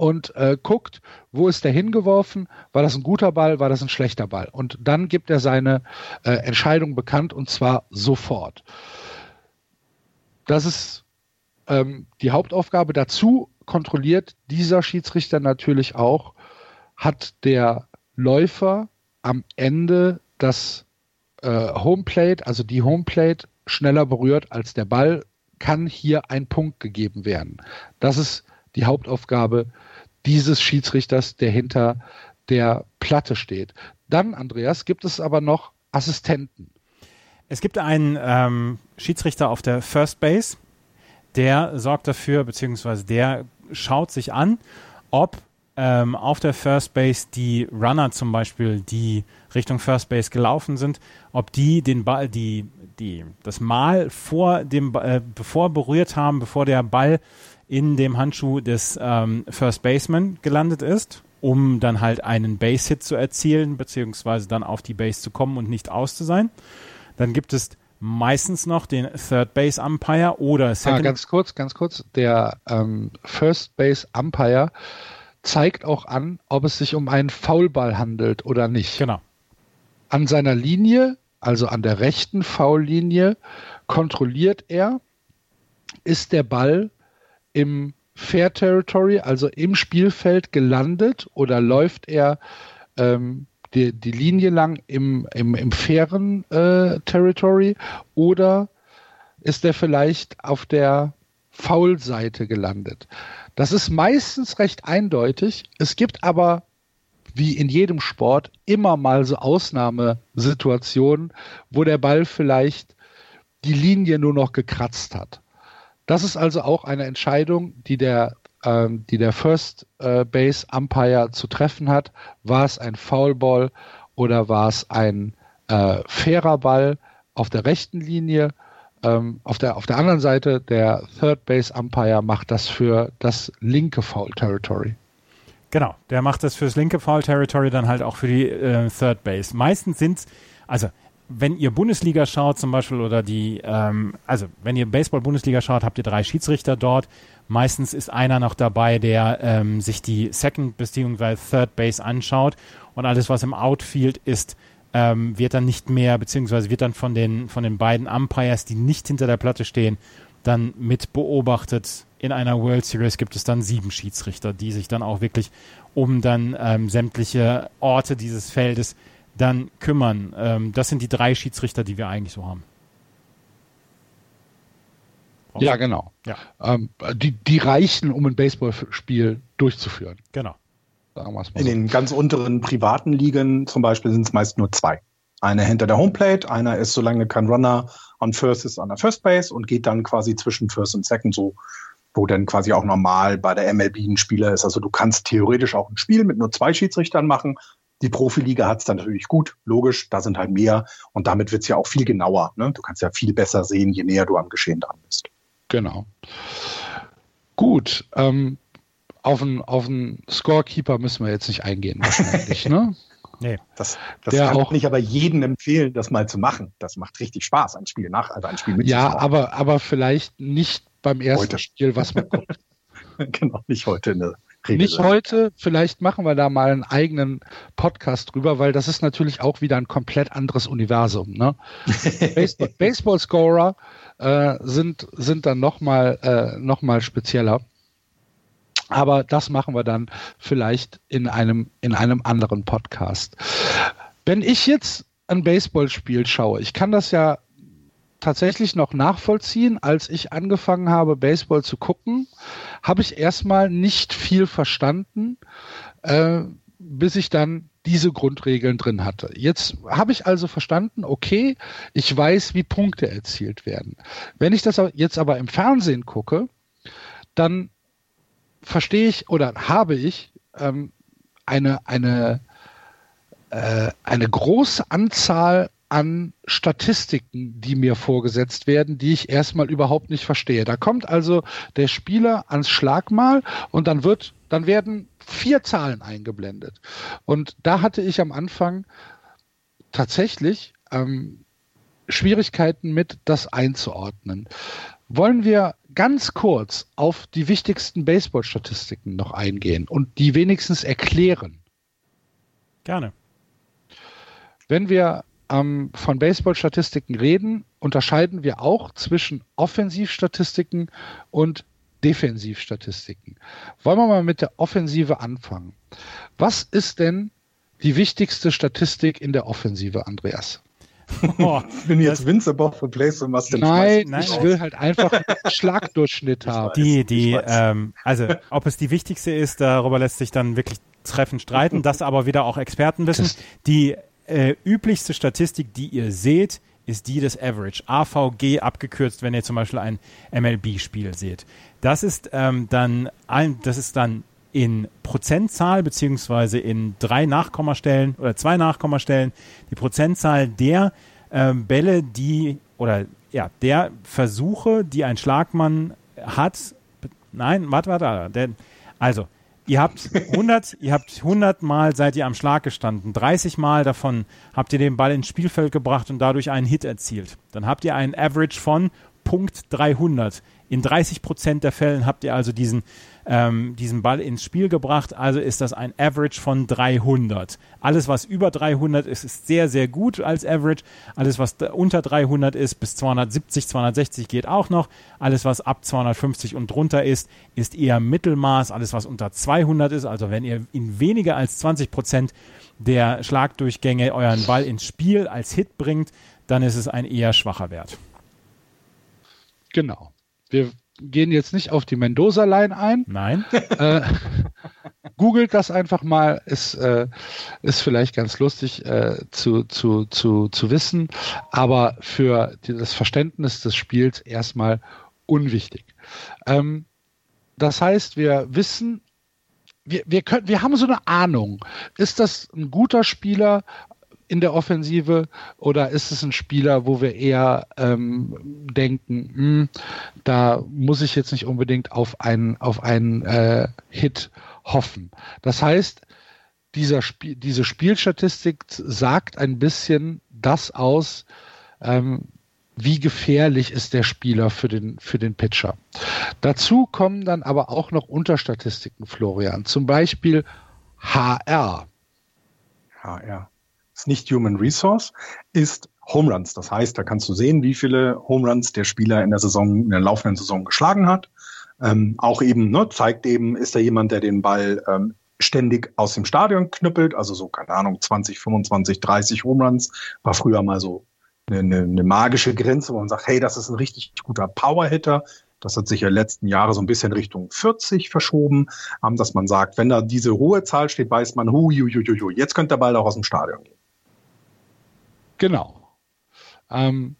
und äh, guckt, wo ist der hingeworfen, war das ein guter Ball, war das ein schlechter Ball. Und dann gibt er seine äh, Entscheidung bekannt und zwar sofort. Das ist ähm, die Hauptaufgabe. Dazu kontrolliert dieser Schiedsrichter natürlich auch, hat der Läufer am Ende das äh, Homeplate, also die Homeplate, schneller berührt als der Ball, kann hier ein Punkt gegeben werden. Das ist die Hauptaufgabe dieses Schiedsrichters, der hinter der Platte steht. Dann, Andreas, gibt es aber noch Assistenten. Es gibt einen ähm, Schiedsrichter auf der First Base, der sorgt dafür, beziehungsweise der schaut sich an, ob ähm, auf der First Base die Runner zum Beispiel, die Richtung First Base gelaufen sind, ob die den Ball, die, die, das Mal vor dem, äh, bevor berührt haben, bevor der Ball in dem Handschuh des ähm, First Baseman gelandet ist, um dann halt einen Base-Hit zu erzielen, beziehungsweise dann auf die Base zu kommen und nicht aus zu sein. Dann gibt es meistens noch den Third Base Umpire oder ah, Second. Ah, ganz kurz, ganz kurz. Der ähm, First Base Umpire zeigt auch an, ob es sich um einen Foulball handelt oder nicht. Genau. An seiner Linie, also an der rechten Foullinie, kontrolliert er, ist der Ball im Fair Territory, also im Spielfeld gelandet oder läuft er ähm, die, die Linie lang im, im, im fairen äh, Territory oder ist er vielleicht auf der Foul-Seite gelandet? Das ist meistens recht eindeutig. Es gibt aber, wie in jedem Sport, immer mal so Ausnahmesituationen, wo der Ball vielleicht die Linie nur noch gekratzt hat. Das ist also auch eine Entscheidung, die der ähm, die der First äh, Base Umpire zu treffen hat. War es ein Foulball oder war es ein äh, fairer Ball auf der rechten Linie? Ähm, auf, der, auf der anderen Seite, der Third Base Umpire macht das für das linke Foul Territory. Genau, der macht das fürs linke Foul Territory dann halt auch für die äh, Third Base. Meistens sind es, also wenn ihr Bundesliga schaut zum Beispiel oder die, ähm, also wenn ihr Baseball-Bundesliga schaut, habt ihr drei Schiedsrichter dort. Meistens ist einer noch dabei, der ähm, sich die Second bzw. Third Base anschaut und alles, was im Outfield ist, ähm, wird dann nicht mehr, beziehungsweise wird dann von den, von den beiden Umpires, die nicht hinter der Platte stehen, dann mit beobachtet. In einer World Series gibt es dann sieben Schiedsrichter, die sich dann auch wirklich um dann ähm, sämtliche Orte dieses Feldes dann kümmern. Ähm, das sind die drei Schiedsrichter, die wir eigentlich so haben. Brauchst ja, genau. Ja. Ähm, die, die reichen, um ein Baseballspiel durchzuführen. Genau. In den ganz unteren privaten Ligen zum Beispiel sind es meist nur zwei. Einer hinter der Homeplate, einer ist, solange kein Runner on First ist, an der First Base und geht dann quasi zwischen First und Second, so wo dann quasi auch normal bei der MLB ein Spieler ist. Also du kannst theoretisch auch ein Spiel mit nur zwei Schiedsrichtern machen, die Profiliga hat es dann natürlich gut, logisch, da sind halt mehr und damit wird es ja auch viel genauer. Ne? Du kannst ja viel besser sehen, je näher du am Geschehen dran bist. Genau. Gut, ähm, auf einen auf Scorekeeper müssen wir jetzt nicht eingehen, wahrscheinlich, ne? Nee. Das, das kann auch, ich aber jedem empfehlen, das mal zu machen. Das macht richtig Spaß, ein Spiel nach, also ein Spiel mit. Ja, aber, aber vielleicht nicht beim ersten heute. Spiel, was man guckt. genau, nicht heute. Ne. Nicht heute, vielleicht machen wir da mal einen eigenen Podcast drüber, weil das ist natürlich auch wieder ein komplett anderes Universum. Ne? Baseball-Scorer äh, sind, sind dann nochmal äh, noch mal spezieller. Aber das machen wir dann vielleicht in einem, in einem anderen Podcast. Wenn ich jetzt ein Baseballspiel schaue, ich kann das ja tatsächlich noch nachvollziehen. Als ich angefangen habe, Baseball zu gucken, habe ich erstmal nicht viel verstanden, äh, bis ich dann diese Grundregeln drin hatte. Jetzt habe ich also verstanden, okay, ich weiß, wie Punkte erzielt werden. Wenn ich das jetzt aber im Fernsehen gucke, dann verstehe ich oder habe ich ähm, eine, eine, äh, eine große Anzahl an Statistiken, die mir vorgesetzt werden, die ich erstmal überhaupt nicht verstehe. Da kommt also der Spieler ans Schlagmal und dann wird, dann werden vier Zahlen eingeblendet. Und da hatte ich am Anfang tatsächlich ähm, Schwierigkeiten mit, das einzuordnen. Wollen wir ganz kurz auf die wichtigsten Baseball-Statistiken noch eingehen und die wenigstens erklären? Gerne. Wenn wir ähm, von Baseball-Statistiken reden, unterscheiden wir auch zwischen Offensivstatistiken und Defensivstatistiken. Wollen wir mal mit der Offensive anfangen. Was ist denn die wichtigste Statistik in der Offensive, Andreas? Oh, ich bin jetzt Winzer für Place und was denn Nein, nein, ich will halt einfach einen Schlagdurchschnitt haben. Die, die, ähm, also ob es die wichtigste ist, darüber lässt sich dann wirklich treffend streiten, das aber wieder auch Experten wissen. Die äh, üblichste Statistik, die ihr seht, ist die des Average. AVG abgekürzt, wenn ihr zum Beispiel ein MLB-Spiel seht. Das ist ähm, dann ein, das ist dann in Prozentzahl beziehungsweise in drei Nachkommastellen oder zwei Nachkommastellen die Prozentzahl der ähm, Bälle, die oder ja der Versuche, die ein Schlagmann hat. Nein, warte, warte, warte. Also Ihr habt 100, ihr habt 100 Mal seid ihr am Schlag gestanden. 30 Mal davon habt ihr den Ball ins Spielfeld gebracht und dadurch einen Hit erzielt. Dann habt ihr einen Average von Punkt 300. In 30 Prozent der Fällen habt ihr also diesen ähm, diesen Ball ins Spiel gebracht. Also ist das ein Average von 300. Alles, was über 300 ist, ist sehr, sehr gut als Average. Alles, was unter 300 ist, bis 270, 260 geht auch noch. Alles, was ab 250 und drunter ist, ist eher Mittelmaß. Alles, was unter 200 ist, also wenn ihr in weniger als 20 Prozent der Schlagdurchgänge euren Ball ins Spiel als Hit bringt, dann ist es ein eher schwacher Wert. Genau. Wir gehen jetzt nicht auf die Mendoza-Line ein. Nein. Äh, googelt das einfach mal, ist, äh, ist vielleicht ganz lustig äh, zu, zu, zu, zu wissen, aber für die, das Verständnis des Spiels erstmal unwichtig. Ähm, das heißt, wir wissen, wir, wir, können, wir haben so eine Ahnung. Ist das ein guter Spieler? In der Offensive oder ist es ein Spieler, wo wir eher ähm, denken, mh, hm, da muss ich jetzt nicht unbedingt auf einen, auf einen äh, Hit hoffen. Das heißt, dieser Spiel, diese Spielstatistik sagt ein bisschen das aus, ähm, wie gefährlich ist der Spieler für den, für den Pitcher. Dazu kommen dann aber auch noch Unterstatistiken, Florian. Zum Beispiel HR. HR ist nicht Human Resource, ist Home Runs. Das heißt, da kannst du sehen, wie viele Home Runs der Spieler in der Saison, in der laufenden Saison geschlagen hat. Ähm, auch eben, ne, zeigt eben, ist da jemand, der den Ball ähm, ständig aus dem Stadion knüppelt, also so, keine Ahnung, 20, 25, 30 Home Runs, war früher mal so eine, eine, eine magische Grenze, wo man sagt, hey, das ist ein richtig guter Power-Hitter. Das hat sich ja letzten Jahre so ein bisschen Richtung 40 verschoben, ähm, dass man sagt, wenn da diese hohe Zahl steht, weiß man, hu, hu, hu, hu, jetzt könnte der Ball auch aus dem Stadion gehen. Genau. Ähm,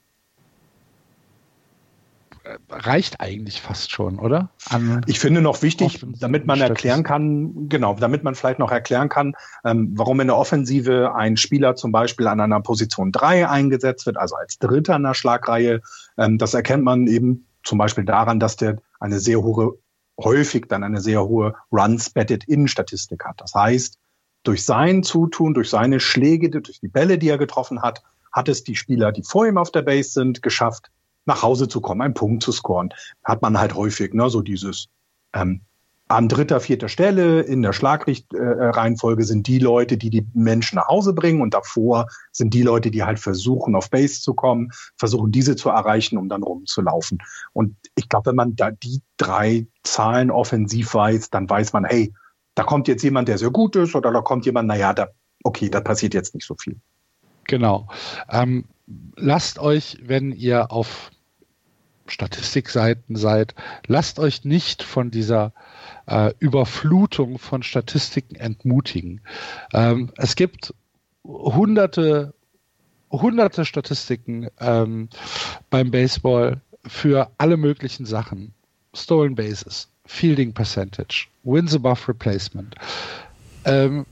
reicht eigentlich fast schon, oder? An ich finde noch wichtig, damit man erklären kann, genau, damit man vielleicht noch erklären kann, ähm, warum in der Offensive ein Spieler zum Beispiel an einer Position 3 eingesetzt wird, also als Dritter in der Schlagreihe. Ähm, das erkennt man eben zum Beispiel daran, dass der eine sehr hohe, häufig dann eine sehr hohe Runs-Batted-In-Statistik hat. Das heißt, durch sein Zutun, durch seine Schläge, durch die Bälle, die er getroffen hat, hat es die Spieler, die vor ihm auf der Base sind, geschafft, nach Hause zu kommen, einen Punkt zu scoren. Hat man halt häufig, ne, so dieses ähm, an dritter, vierter Stelle in der Schlagreihenfolge sind die Leute, die die Menschen nach Hause bringen und davor sind die Leute, die halt versuchen, auf Base zu kommen, versuchen diese zu erreichen, um dann rumzulaufen. Und ich glaube, wenn man da die drei Zahlen offensiv weiß, dann weiß man, hey, da kommt jetzt jemand, der sehr gut ist oder da kommt jemand, naja, da, okay, da passiert jetzt nicht so viel. Genau. Ähm, lasst euch, wenn ihr auf Statistikseiten seid, lasst euch nicht von dieser äh, Überflutung von Statistiken entmutigen. Ähm, es gibt hunderte, hunderte Statistiken ähm, beim Baseball für alle möglichen Sachen. Stolen Bases, Fielding Percentage, Wins above Replacement. Ähm,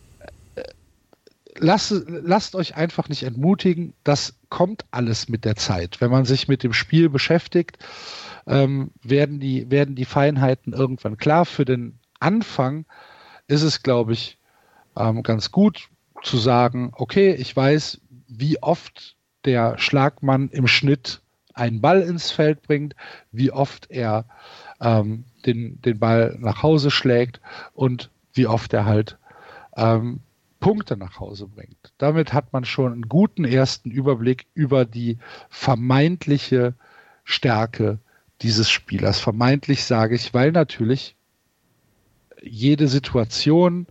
lasst, lasst euch einfach nicht entmutigen. Das kommt alles mit der Zeit. Wenn man sich mit dem Spiel beschäftigt, ähm, werden, die, werden die Feinheiten irgendwann klar. Für den Anfang ist es, glaube ich, ähm, ganz gut zu sagen, okay, ich weiß, wie oft der Schlagmann im Schnitt einen Ball ins Feld bringt, wie oft er ähm, den, den Ball nach Hause schlägt und wie oft er halt ähm, Punkte nach Hause bringt. Damit hat man schon einen guten ersten Überblick über die vermeintliche Stärke dieses Spielers. Vermeintlich sage ich, weil natürlich jede Situation,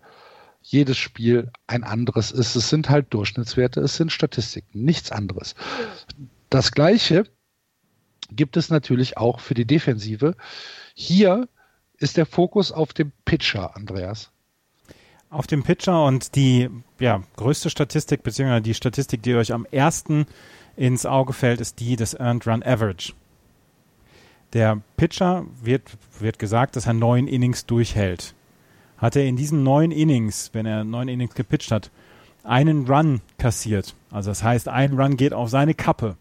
jedes Spiel ein anderes ist. Es sind halt Durchschnittswerte, es sind Statistiken, nichts anderes. Das gleiche gibt es natürlich auch für die Defensive. Hier ist der Fokus auf dem Pitcher, Andreas. Auf dem Pitcher und die ja, größte Statistik, beziehungsweise die Statistik, die euch am ersten ins Auge fällt, ist die des Earned Run Average. Der Pitcher wird, wird gesagt, dass er neun Innings durchhält. Hat er in diesen neun Innings, wenn er neun Innings gepitcht hat, einen Run kassiert, also das heißt, ein Run geht auf seine Kappe,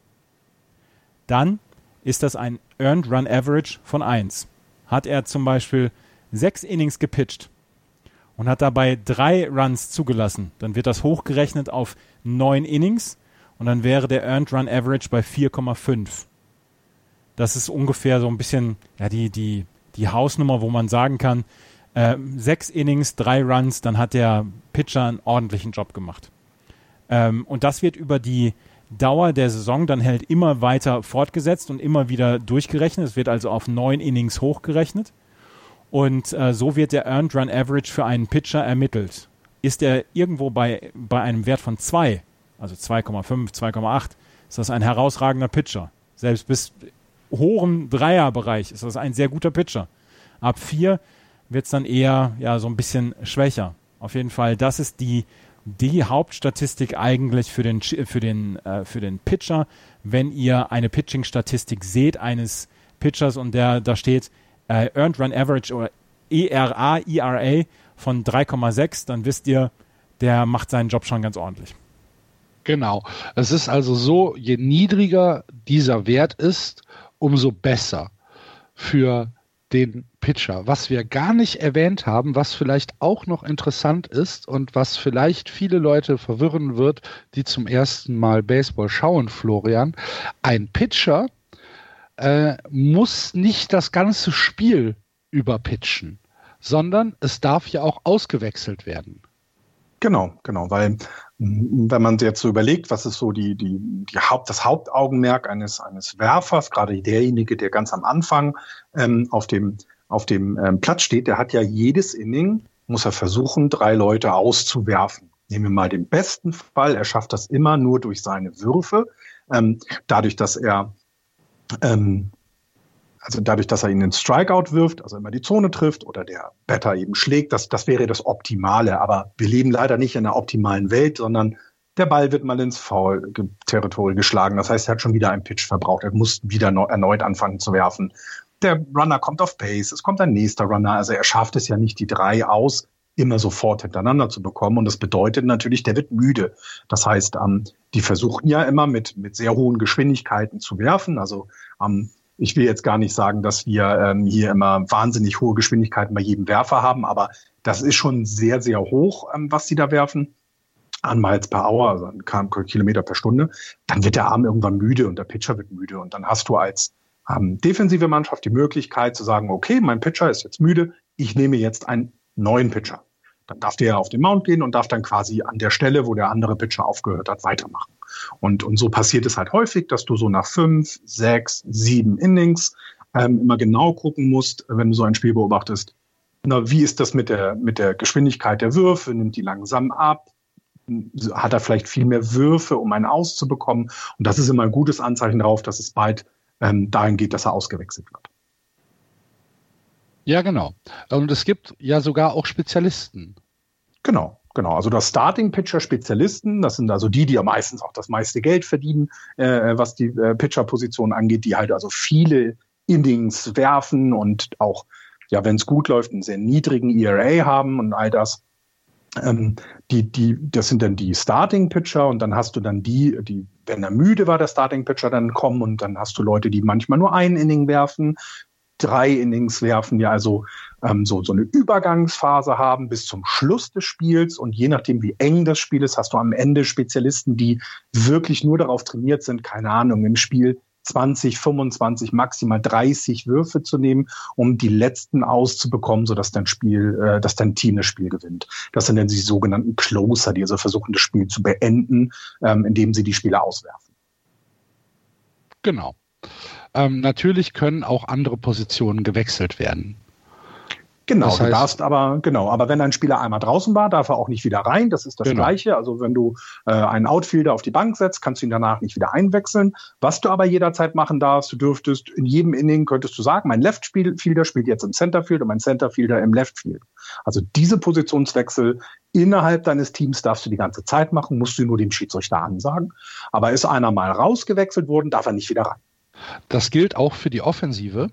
dann ist das ein Earned Run Average von 1. Hat er zum Beispiel sechs Innings gepitcht und hat dabei drei Runs zugelassen, dann wird das hochgerechnet auf neun Innings und dann wäre der Earned Run Average bei 4,5 das ist ungefähr so ein bisschen ja, die, die, die Hausnummer, wo man sagen kann, äh, sechs Innings, drei Runs, dann hat der Pitcher einen ordentlichen Job gemacht. Ähm, und das wird über die Dauer der Saison dann halt immer weiter fortgesetzt und immer wieder durchgerechnet. Es wird also auf neun Innings hochgerechnet. Und äh, so wird der Earned Run Average für einen Pitcher ermittelt. Ist er irgendwo bei, bei einem Wert von 2, also 2,5, 2,8, ist das ein herausragender Pitcher. Selbst bis hohen Dreierbereich ist das ein sehr guter Pitcher. Ab vier wird es dann eher ja so ein bisschen schwächer. Auf jeden Fall, das ist die die Hauptstatistik eigentlich für den für den äh, für den Pitcher, wenn ihr eine Pitching-Statistik seht eines Pitchers und der da steht äh, Earned Run Average oder ERA ERA von 3,6, dann wisst ihr, der macht seinen Job schon ganz ordentlich. Genau. Es ist also so, je niedriger dieser Wert ist, umso besser für den Pitcher. Was wir gar nicht erwähnt haben, was vielleicht auch noch interessant ist und was vielleicht viele Leute verwirren wird, die zum ersten Mal Baseball schauen, Florian, ein Pitcher äh, muss nicht das ganze Spiel überpitchen, sondern es darf ja auch ausgewechselt werden. Genau, genau, weil wenn man jetzt so überlegt, was ist so die, die, die Haupt, das Hauptaugenmerk eines, eines Werfers, gerade derjenige, der ganz am Anfang ähm, auf dem, auf dem ähm, Platz steht, der hat ja jedes Inning, muss er versuchen, drei Leute auszuwerfen. Nehmen wir mal den besten Fall, er schafft das immer nur durch seine Würfe, ähm, dadurch, dass er ähm, also dadurch, dass er ihn in Strikeout wirft, also immer die Zone trifft oder der Batter eben schlägt, das, das wäre das Optimale. Aber wir leben leider nicht in einer optimalen Welt, sondern der Ball wird mal ins Foul-Territorium geschlagen. Das heißt, er hat schon wieder einen Pitch verbraucht. Er muss wieder erneut anfangen zu werfen. Der Runner kommt auf Pace. Es kommt ein nächster Runner. Also er schafft es ja nicht, die drei aus immer sofort hintereinander zu bekommen. Und das bedeutet natürlich, der wird müde. Das heißt, ähm, die versuchen ja immer mit, mit sehr hohen Geschwindigkeiten zu werfen. Also ähm, ich will jetzt gar nicht sagen, dass wir ähm, hier immer wahnsinnig hohe Geschwindigkeiten bei jedem Werfer haben, aber Das ist schon sehr, sehr hoch, ähm, was sie da werfen an Miles per Hour, also Kilometer per Stunde, dann wird der Arm irgendwann müde und der Pitcher wird müde. Und dann hast du als ähm, defensive Mannschaft die Möglichkeit zu sagen, okay, mein Pitcher ist jetzt müde, ich nehme jetzt einen neuen Pitcher. Dann darf der auf den Mount gehen und darf dann quasi an der Stelle, wo der andere Pitcher aufgehört hat, weitermachen. Und, und so passiert es halt häufig, dass du so nach fünf, sechs, sieben Innings ähm, immer genau gucken musst, wenn du so ein Spiel beobachtest. Na, wie ist das mit der, mit der Geschwindigkeit der Würfe? Nimmt die langsam ab? Hat er vielleicht viel mehr Würfe, um einen auszubekommen? Und das ist immer ein gutes Anzeichen darauf, dass es bald ähm, dahin geht, dass er ausgewechselt wird. Ja, genau. Und es gibt ja sogar auch Spezialisten. Genau, genau. Also das Starting-Pitcher-Spezialisten, das sind also die, die ja meistens auch das meiste Geld verdienen, äh, was die äh, Pitcher-Position angeht, die halt also viele Innings werfen und auch, ja, wenn es gut läuft, einen sehr niedrigen ERA haben und all das. Ähm, die, die, das sind dann die Starting-Pitcher und dann hast du dann die, die, wenn er müde war, der Starting-Pitcher, dann kommen und dann hast du Leute, die manchmal nur ein Inning werfen, drei Innings werfen, ja also ähm, so, so eine Übergangsphase haben bis zum Schluss des Spiels und je nachdem, wie eng das Spiel ist, hast du am Ende Spezialisten, die wirklich nur darauf trainiert sind, keine Ahnung, im Spiel 20, 25, maximal 30 Würfe zu nehmen, um die letzten auszubekommen, sodass dein Spiel, äh, dass dein Team das Spiel gewinnt. Das sind dann die sogenannten Closer, die also versuchen, das Spiel zu beenden, ähm, indem sie die Spieler auswerfen. Genau. Ähm, natürlich können auch andere Positionen gewechselt werden. Genau, das heißt, du darfst aber, genau, aber wenn ein Spieler einmal draußen war, darf er auch nicht wieder rein. Das ist das genau. Gleiche. Also wenn du äh, einen Outfielder auf die Bank setzt, kannst du ihn danach nicht wieder einwechseln. Was du aber jederzeit machen darfst, du dürftest in jedem Inning könntest du sagen, mein Left Fielder spielt jetzt im Centerfield und mein Centerfielder im Left Field. Also diese Positionswechsel innerhalb deines Teams darfst du die ganze Zeit machen, musst du nur dem Schiedsrichter ansagen. Aber ist einer mal rausgewechselt worden, darf er nicht wieder rein. Das gilt auch für die Offensive.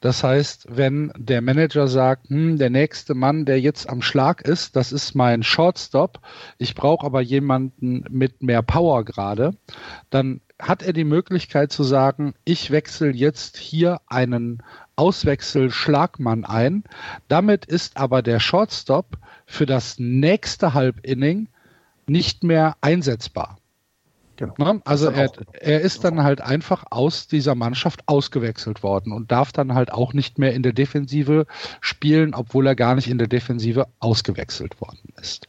Das heißt, wenn der Manager sagt, hm, der nächste Mann, der jetzt am Schlag ist, das ist mein Shortstop, ich brauche aber jemanden mit mehr Power gerade, dann hat er die Möglichkeit zu sagen, ich wechsle jetzt hier einen Auswechselschlagmann ein. Damit ist aber der Shortstop für das nächste Halbinning nicht mehr einsetzbar. Genau. Ne? Also er, er ist dann halt einfach aus dieser Mannschaft ausgewechselt worden und darf dann halt auch nicht mehr in der Defensive spielen, obwohl er gar nicht in der Defensive ausgewechselt worden ist.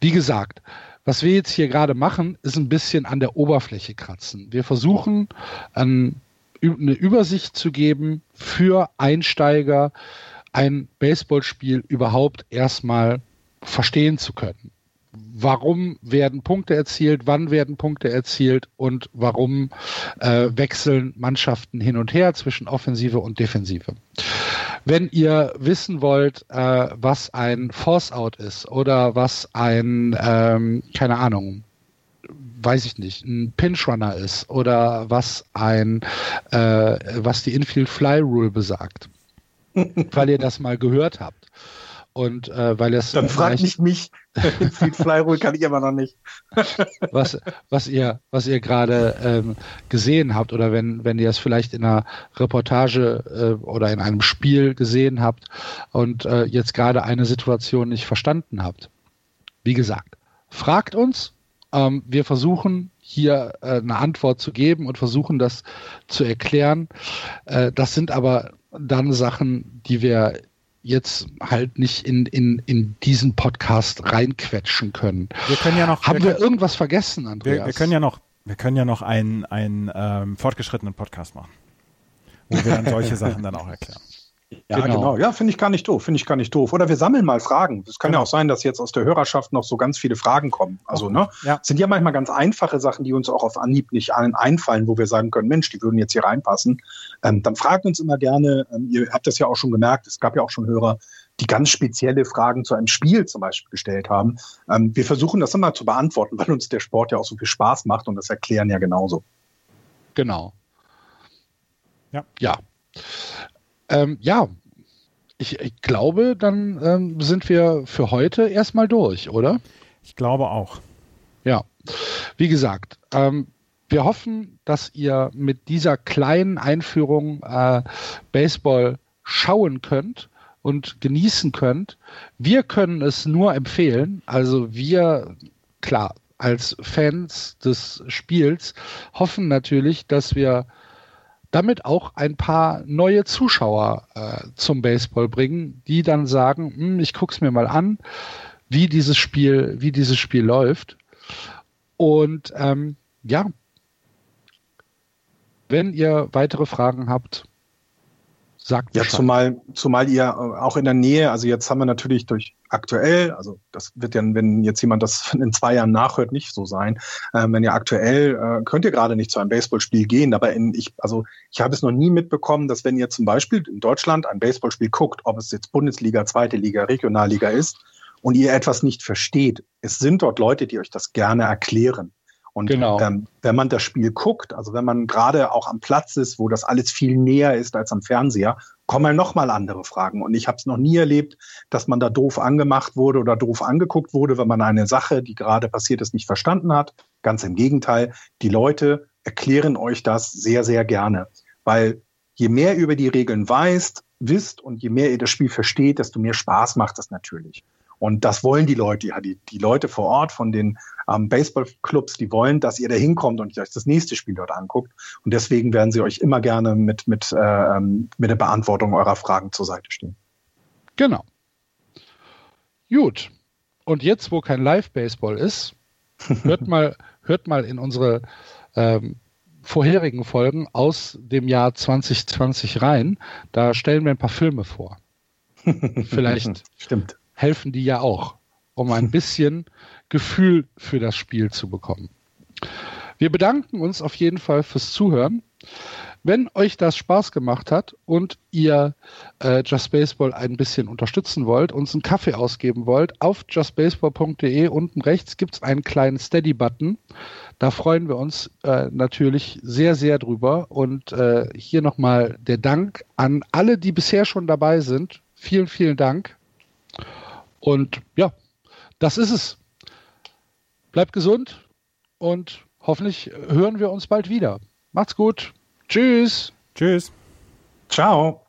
Wie gesagt, was wir jetzt hier gerade machen, ist ein bisschen an der Oberfläche kratzen. Wir versuchen eine Übersicht zu geben für Einsteiger, ein Baseballspiel überhaupt erstmal verstehen zu können warum werden Punkte erzielt, wann werden Punkte erzielt und warum äh, wechseln Mannschaften hin und her zwischen Offensive und Defensive. Wenn ihr wissen wollt, äh, was ein Force-Out ist oder was ein, ähm, keine Ahnung, weiß ich nicht, ein Pinch-Runner ist oder was ein, äh, was die Infield Fly Rule besagt, weil ihr das mal gehört habt und äh, weil es. Dann fragt nicht mich. Feed Fly Rule kann ich aber noch nicht. was, was ihr, was ihr gerade ähm, gesehen habt oder wenn, wenn ihr es vielleicht in einer Reportage äh, oder in einem Spiel gesehen habt und äh, jetzt gerade eine Situation nicht verstanden habt. Wie gesagt, fragt uns. Ähm, wir versuchen hier äh, eine Antwort zu geben und versuchen das zu erklären. Äh, das sind aber dann Sachen, die wir jetzt halt nicht in, in, in diesen Podcast reinquetschen können. Wir können ja noch. Haben wir, wir irgendwas vergessen, Andreas? Wir, wir, können ja noch, wir können ja noch einen, einen ähm, fortgeschrittenen Podcast machen, wo wir dann solche Sachen dann auch erklären. Ja, genau. genau. Ja, finde ich gar nicht doof. Finde ich gar nicht doof. Oder wir sammeln mal Fragen. Es kann genau. ja auch sein, dass jetzt aus der Hörerschaft noch so ganz viele Fragen kommen. Also, ne? Ja. sind ja manchmal ganz einfache Sachen, die uns auch auf Anhieb nicht allen einfallen, wo wir sagen können, Mensch, die würden jetzt hier reinpassen. Ähm, dann fragt uns immer gerne. Ähm, ihr habt das ja auch schon gemerkt. Es gab ja auch schon Hörer, die ganz spezielle Fragen zu einem Spiel zum Beispiel gestellt haben. Ähm, wir versuchen das immer zu beantworten, weil uns der Sport ja auch so viel Spaß macht und das erklären ja genauso. Genau. Ja. Ja. Ähm, ja, ich, ich, glaube, dann ähm, sind wir für heute erstmal durch, oder? Ich glaube auch. Ja, wie gesagt, ähm, wir hoffen, dass ihr mit dieser kleinen Einführung äh, Baseball schauen könnt und genießen könnt. Wir können es nur empfehlen. Also wir, klar, als Fans des Spiels hoffen natürlich, dass wir damit auch ein paar neue Zuschauer äh, zum Baseball bringen, die dann sagen, hm, ich guck's mir mal an, wie dieses Spiel, wie dieses Spiel läuft. Und ähm, ja, wenn ihr weitere Fragen habt, sagt Ja, zumal, zumal ihr äh, auch in der Nähe, also jetzt haben wir natürlich durch aktuell, also das wird ja, wenn jetzt jemand das in zwei Jahren nachhört, nicht so sein. Ähm, wenn ihr aktuell, äh, könnt ihr gerade nicht zu einem Baseballspiel gehen, aber in, ich, also ich habe es noch nie mitbekommen, dass wenn ihr zum Beispiel in Deutschland ein Baseballspiel guckt, ob es jetzt Bundesliga, zweite Liga, Regionalliga ist, und ihr etwas nicht versteht, es sind dort Leute, die euch das gerne erklären. Und genau. ähm, wenn man das Spiel guckt, also wenn man gerade auch am Platz ist, wo das alles viel näher ist als am Fernseher, kommen noch mal andere Fragen. Und ich habe es noch nie erlebt, dass man da doof angemacht wurde oder doof angeguckt wurde, wenn man eine Sache, die gerade passiert ist, nicht verstanden hat. Ganz im Gegenteil, die Leute erklären euch das sehr, sehr gerne. Weil je mehr über die Regeln weißt, wisst und je mehr ihr das Spiel versteht, desto mehr Spaß macht es natürlich. Und das wollen die Leute, ja, die, die Leute vor Ort von den ähm, Baseballclubs, die wollen, dass ihr da hinkommt und euch das nächste Spiel dort anguckt. Und deswegen werden sie euch immer gerne mit, mit, äh, mit der Beantwortung eurer Fragen zur Seite stehen. Genau. Gut. Und jetzt, wo kein Live-Baseball ist, hört mal, hört mal in unsere ähm, vorherigen Folgen aus dem Jahr 2020 rein. Da stellen wir ein paar Filme vor. Vielleicht Stimmt helfen die ja auch, um ein bisschen Gefühl für das Spiel zu bekommen. Wir bedanken uns auf jeden Fall fürs Zuhören. Wenn euch das Spaß gemacht hat und ihr äh, Just Baseball ein bisschen unterstützen wollt, uns einen Kaffee ausgeben wollt, auf justbaseball.de unten rechts gibt es einen kleinen Steady-Button. Da freuen wir uns äh, natürlich sehr, sehr drüber. Und äh, hier nochmal der Dank an alle, die bisher schon dabei sind. Vielen, vielen Dank. Und ja, das ist es. Bleibt gesund und hoffentlich hören wir uns bald wieder. Macht's gut. Tschüss. Tschüss. Ciao.